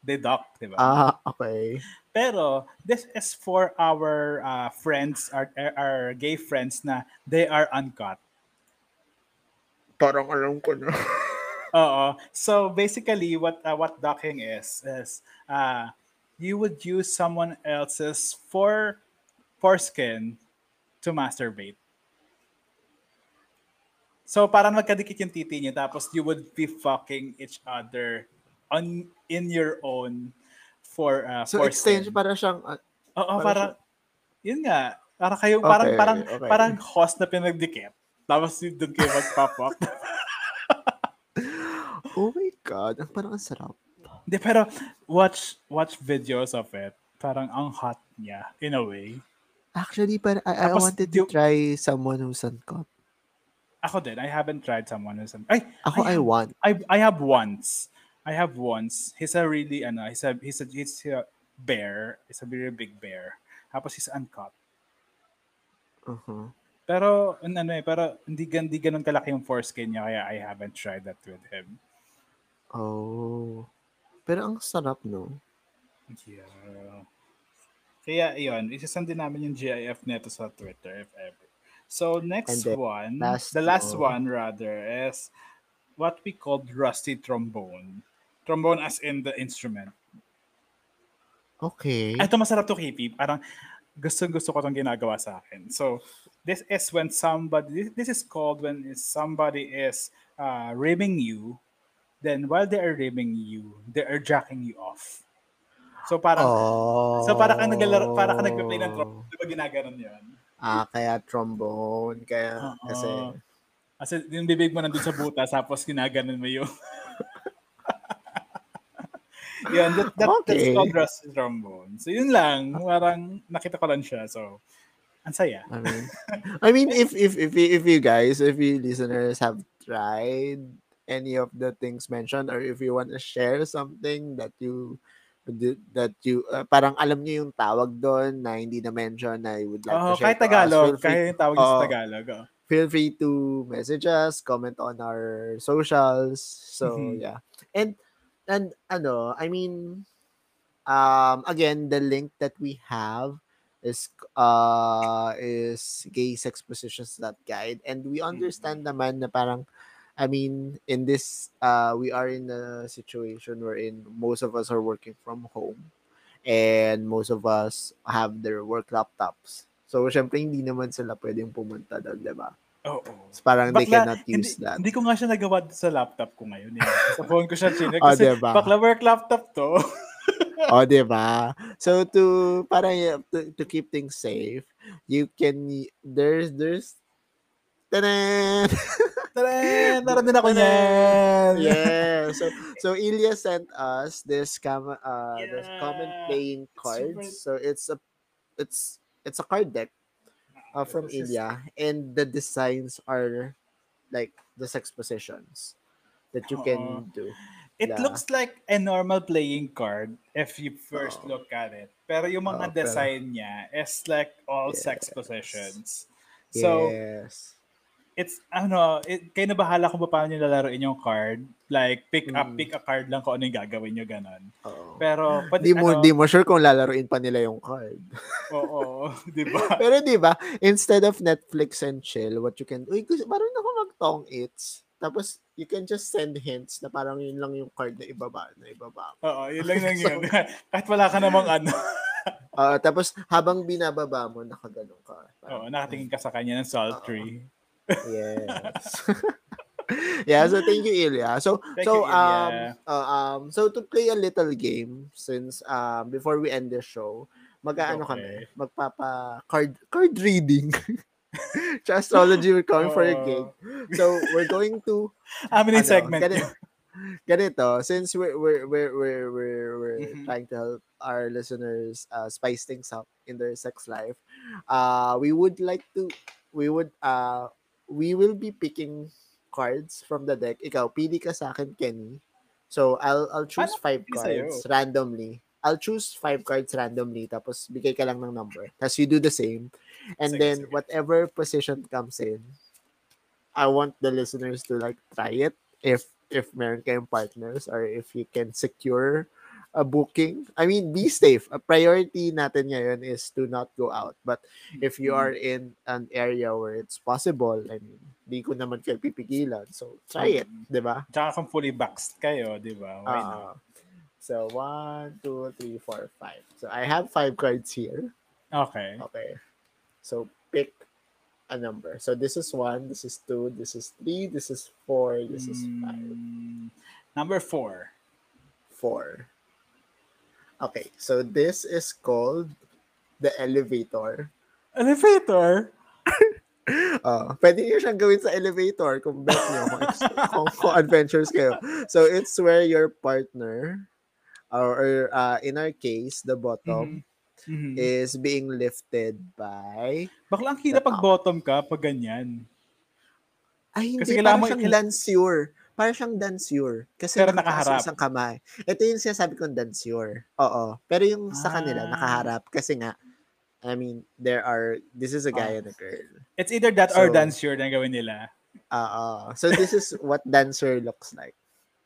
They dock, di ba? Ah, okay. Pero this is for our uh, friends, our, our gay friends na they are uncut. Parang alam ko na. Oo. So basically what uh, what docking is is uh you would use someone else's for foreskin to masturbate. So parang magkadikit yung titi niyo tapos you would be fucking each other on in your own for uh, So, foreskin. exchange para siyang, ah, Oo, Parang parang, yun nga. Parang kayo, parang, Okay, parang, okay. parang host na pinagdikit. Tapos doon kayo mag-pop up. oh my God, ang parang ang sarap. Hindi, pero watch, watch videos of it. Parang ang hot niya, in a way. Actually, para, I, I wanted to try someone who's uncut. Ako din, I haven't tried someone who's... Ay, Ako, I, have- want. I, I have once. I have once. He's a really, ano, he's a, he's a, he's a bear. He's a very big bear. Tapos he's uncut. Uh-huh. Pero, an- ano eh, pero hindi, hindi ganun kalaki yung foreskin niya, kaya I haven't tried that with him. Oh. Pero ang sarap, no? Yeah. Kaya yun, isasend din namin yung GIF neto sa Twitter if ever. So next one, last the last one. one rather is what we called rusty trombone. Trombone as in the instrument. Okay. Ito masarap to KP. Parang gusto gusto ko itong ginagawa sa akin. So this is when somebody, this is called when somebody is uh, ribbing you, then while they are ribbing you, they are jacking you off. So parang oh. So para kang naglalaro, para kang nagpe-play ng trombone, di ba ginaganon 'yon? Ah, kaya trombone. Kaya, Oo. kasi, Kasi yung bibig mo nandun sa butas, tapos ginaganon mo yung... yun, that, that, that's called rusty trombone. So yun lang, parang nakita ko lang siya. So, ang saya. I mean, I mean, if, if, if, you- if you guys, if you listeners have tried any of the things mentioned, or if you want to share something that you, that you, uh, parang alam niyo yung tawag doon na hindi na mention na you would like Oh, to share kahit to Tagalog, free- kahit yung tawag niya sa Tagalog. Oh. feel free to message us, comment on our socials. So Mhm. yeah. And and ano, I mean um again the link that we have is uh is gay sex positions that guide and we understand naman na parang I mean in this uh we are in a situation wherein most of us are working from home and most of us have their work laptops. So, syempre, hindi naman sila pwedeng pumunta doon, di ba? Oo. So, parang they cannot use hindi, that. Hindi ko nga siya nagawa sa laptop ko ngayon. Eh. Sa phone ko siya chinek. Oh, Kasi diba? bakla work laptop to. oh, di ba? So, to, para to, to keep things safe, you can, there's, there's, Tanan! Tara, tara din ako niyan. yeah. So so Ilya sent us this cam uh this Yeah. comment playing It's cards. So it's a it's it's a card deck uh, from This Ilya and the designs are like the sex positions that you can do. It Yeah. looks like a normal playing card if you first Oo. look at it. Pero yung mga pero- design niya is like all sex positions. So, yes. It's ano, it, kayo na bahala kung paano nyo lalaroin yung card. Like, pick up, Mm. pick a card lang kung ano yung gagawin nyo, ganon. Oo. Pero, pati, Di mo ano, di mo sure kung lalaruin pa nila yung card. Oo, di ba? Pero di ba, instead of Netflix and chill, what you can, uy, parang ako mag-tong its. Tapos, you can just send hints na parang yun lang yung card na ibaba, na ibaba. Oo, yun lang lang yun. Kahit wala ka namang ano. Ah, tapos, habang binababa mo, nakaganon ka. Oo, Parang, nakatingin ka sa kanya ng sultry. Yes. yeah, so thank you, Ilya. So, Thank so, you, um, uh, um, so to play a little game, since, um, before we end the show, mag-aano kami, magpapa card card reading. Astrology we're coming for a Oo. game. So, we're going to Amin yung ano, segment. ganito, ganito, since we're we're we're we're we're, we're Mhm. trying to help our listeners uh, spice things up in their sex life, uh, we would like to we would uh we will be picking cards from the deck. Ikaw, pili ka sa akin, Kenny. So, I'll I'll choose Paano five pili sa'yo? cards randomly. I'll choose five cards randomly, tapos bigay ka lang ng number. Tapos you do the same. And Sige, then, sige. whatever position comes in, I want the listeners to like try it if if meron kayong partners or if you can secure a booking. I mean, be safe. A priority natin ngayon is to not go out. But if you are in an area where it's possible, I mean, di ko naman kayo pipigilan. So, try it. Di ba? Tsaka kung fully boxed kayo, di ba? Why not? Ah. so, one, two, three, four, five. So, I have five cards here. Okay. Okay. So pick a number. So this is one, this is two, this is three, this is four, this is five, Mm, number four. four. Okay, so this is called the elevator. Elevator? Uh, pwede niyo siyang gawin sa elevator kung bet niyo kung, kung, kung adventures kayo. So it's where your partner or, or, uh, in our case, the bottom Mhm. is being lifted by Bakla ang hirap pag bottom ka pag ganyan. Ay, hindi. Kasi kailangan mo- siyang dansure. Parang siyang dansure. Kasi Pero nakaharap. isang kamay. Ito yung sinasabi kong dansure. Oo. Pero yung sa kanila, Ah. nakaharap. Kasi nga, I mean, there are, this is a guy Ah. and a girl. It's either that or So- dance sure na gawin nila. Oo. So this is what dancer looks like.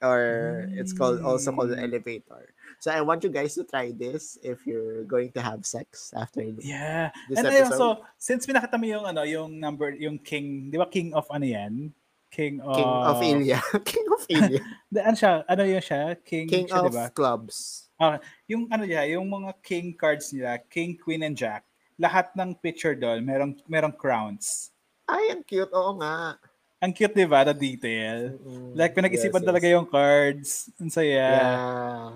Or it's called, also called Mm. elevator. So I want you guys to try this if you're going to have sex after this Yeah. this And ayun, episode. so, since pinakita mo yung, ano, yung number, yung king, di ba king of ano yan? King of... King of Ilya. King of Ilya. Da- Ano siya? Ano yun siya? King, King siya, of di ba? clubs. Yung ano niya, yung mga king cards nila, king, queen, and jack, lahat ng picture doon, merong, merong crowns. Ay, ang cute. Oo nga. Ang cute, di ba? The detail. Mm-mm. Like, pinag-isipan Yes, talaga yes. yung cards. Ang saya. Yeah.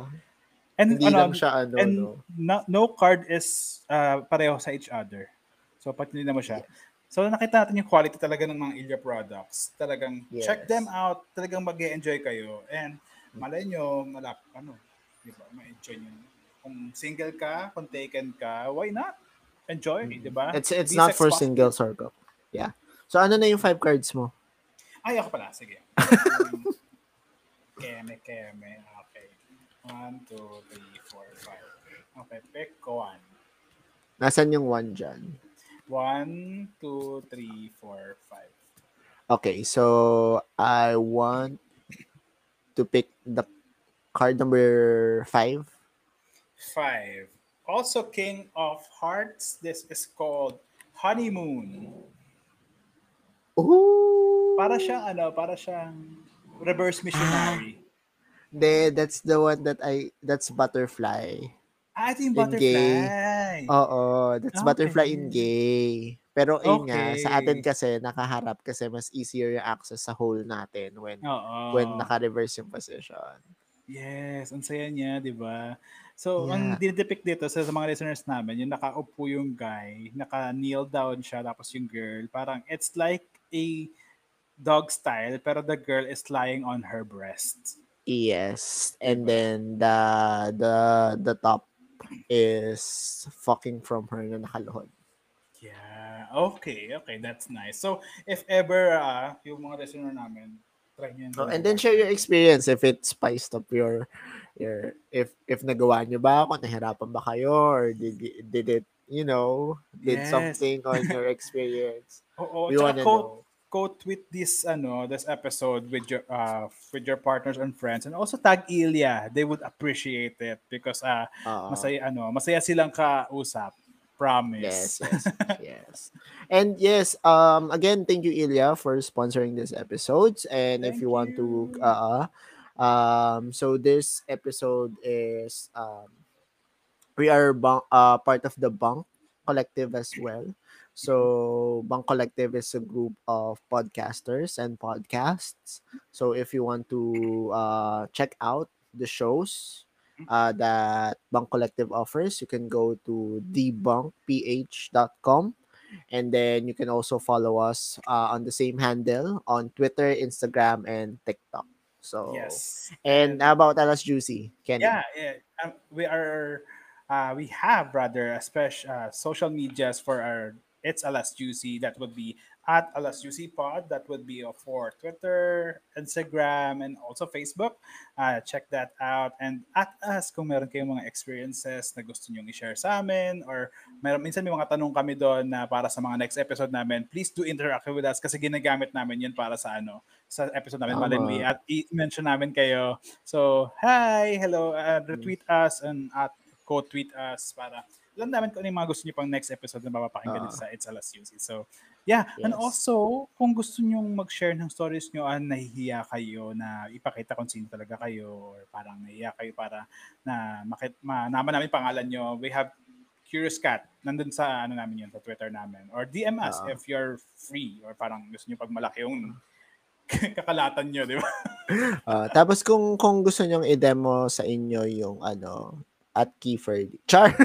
And, Hindi ano, lang siya ano, and no? no, no card is uh, pareho sa each other. So, pag tinignan mo siya. So, nakita natin yung quality talaga ng mga Ilya products. Talagang check Yes. them out. Talagang mag enjoy kayo. And malay nyo, malap, ano, di ba, ma-enjoy nyo. Kung single ka, kung taken ka, why not? Enjoy, di ba? It's it's Be not for positive. single circle. Yeah. So ano na yung five cards mo? Ay, ako pala. Sige. Um, keme, keme. Okay. One, two, three, four, five. Okay, pick one. Nasaan yung one dyan? One, two, three, four, five. Okay, so I want to pick the card number five. Five. Also, King of Hearts. This is called Honeymoon. Ooh! Para siyang ano, para siyang reverse missionary. Ah. De, that's the one that I, that's butterfly. Ah, ito yung butterfly. Oo, that's Okay. butterfly in gay. Pero ayun nga, sa atin Okay. kasi, nakaharap kasi mas easier yung access sa hole natin when Oo. when naka-reverse yung position. Yes, ang saya niya, di ba? So, ang Yeah. dinidepict dito sa, sa mga listeners namin, yung nakaupo yung guy, naka-kneel down siya, tapos yung girl, parang it's like a dog style, pero the girl is lying on her breast. Yes. And Diba? then the the the top is fucking from her na nakaluhod. Yeah, okay, okay, that's nice. So, if ever, ah, yung mga listener namin, try nyo. Oh, and then share your experience if it spiced up your your if if nagawa nyo ba kung nahirapan ba kayo or did did it you know did Yes. something on your experience. Oo, We tsaka wanna quote, know. Quote tweet this ano this episode with your uh with your partners and friends and also tag Ilya they would appreciate it because uh Oo. masaya ano masaya silang kausap promise Yes, yes, yes. And yes, um again, thank you Ilya for sponsoring this episodes. And if Thank you want to you. uh um so this episode is um we are bunk, uh part of the Bunk Collective as well. So Bunk Collective is a group of podcasters and podcasts. So if you want to uh check out the shows uh, that Bunk Collective offers. You can go to debunkph.com and then you can also follow us uh, on the same handle on Twitter, Instagram, and TikTok. So Yes. And how about Alas Juicy? Kenny? Yeah, yeah. Um, we are, uh, we have rather a special uh, social medias for our It's Alas Juicy. That would be at Alas Juicy Pod. That would be uh, for Twitter, Instagram, and also Facebook. Uh, check that out. And at us kung meron kayong mga experiences na gusto nyong i-share sa amin or meron, minsan may mga tanong kami doon na para sa mga next episode namin, please do interact with us kasi ginagamit namin yun para sa ano, sa episode namin. Tama. Malin we at i-mention namin kayo. So, hi, hello, uh, retweet us and at quote tweet us para alam namin kung ano yung mga gusto niyo pang next episode na mapapakinggan dito sa It's Alas Yusi. So, yeah. And Yes. also, kung gusto niyo mag-share ng stories niyo, ah, nahihiya kayo na ipakita kung sino talaga kayo or parang nahihiya kayo para na makit, ma, naman namin pangalan niyo, we have Curious Cat. Nandun sa ano namin yun, sa Twitter namin. Or DM us Ah. if you're free or parang gusto niyo pag malaki yung kakalatan niyo, di ba? Ah, tapos kung kung gusto niyo i-demo sa inyo yung ano at Kiefer. Char.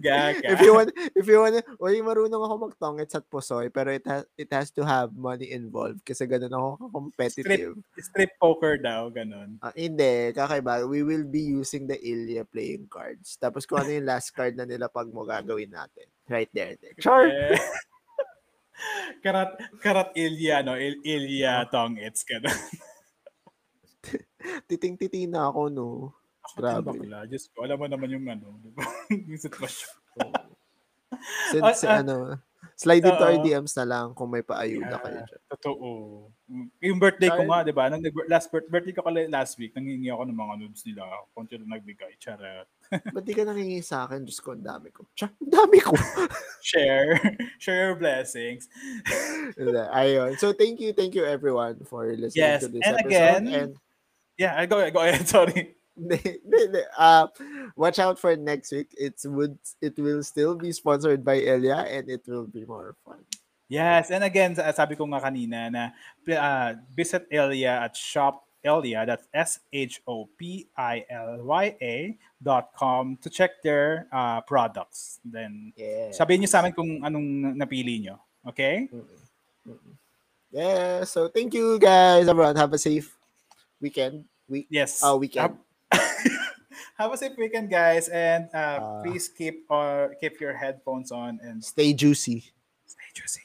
Gaga. if you want if you want well, marunong ako magtongits at pusoy pero it has it has to have money involved kasi ganun ako competitive. Strip poker daw, ganun. Ah, hindi, kakaiba. We will be using the Ilya playing cards. Tapos kung ano yung last card na nila pag mo gagawin natin. Right there. there. Char! Eh, karat karat Ilya no, Il, Ilya tong it's ganun. Titing-titi na ako, no. Ako Grabe. bakla. Diyos ko, alam mo naman yung ano, di ba? yung sitwasyon. Since, Ah, ah, ano, slide into our oo. DMs na lang kung may paayuda kayo Yeah, dyan. Totoo. Yung birthday ko nga, di ba? Nag- last birth- birthday ko kala last week, nangingi ako ng mga nudes nila. Konti lang nagbigay. Charot. Ba't di ka nangingi sa akin? Diyos ko, ang dami ko. Char, ang dami ko. Share. Share your blessings. Ayun. So, thank you, thank you everyone for listening Yes, to this and episode. again, and Yeah, I go, ahead. go ahead. Sorry. Uh, watch out for next week. It would it will still be sponsored by Elia and it will be more fun. Yes, and again, sa- sabi ko nga kanina na uh, visit Elia at shop Elia, that's S-H-O-P-I-L-Y-A dot com to check their uh, products. Then, Yeah. sabihin niyo sa amin kung anong napili niyo. Okay? Yeah. So thank you guys, everyone. Have a safe weekend. Week. Yes. Uh, weekend. Have a safe weekend, guys, and uh, Uh, please keep uh, keep your headphones on and Stay juicy. stay juicy. Stay juicy. Stay juicy.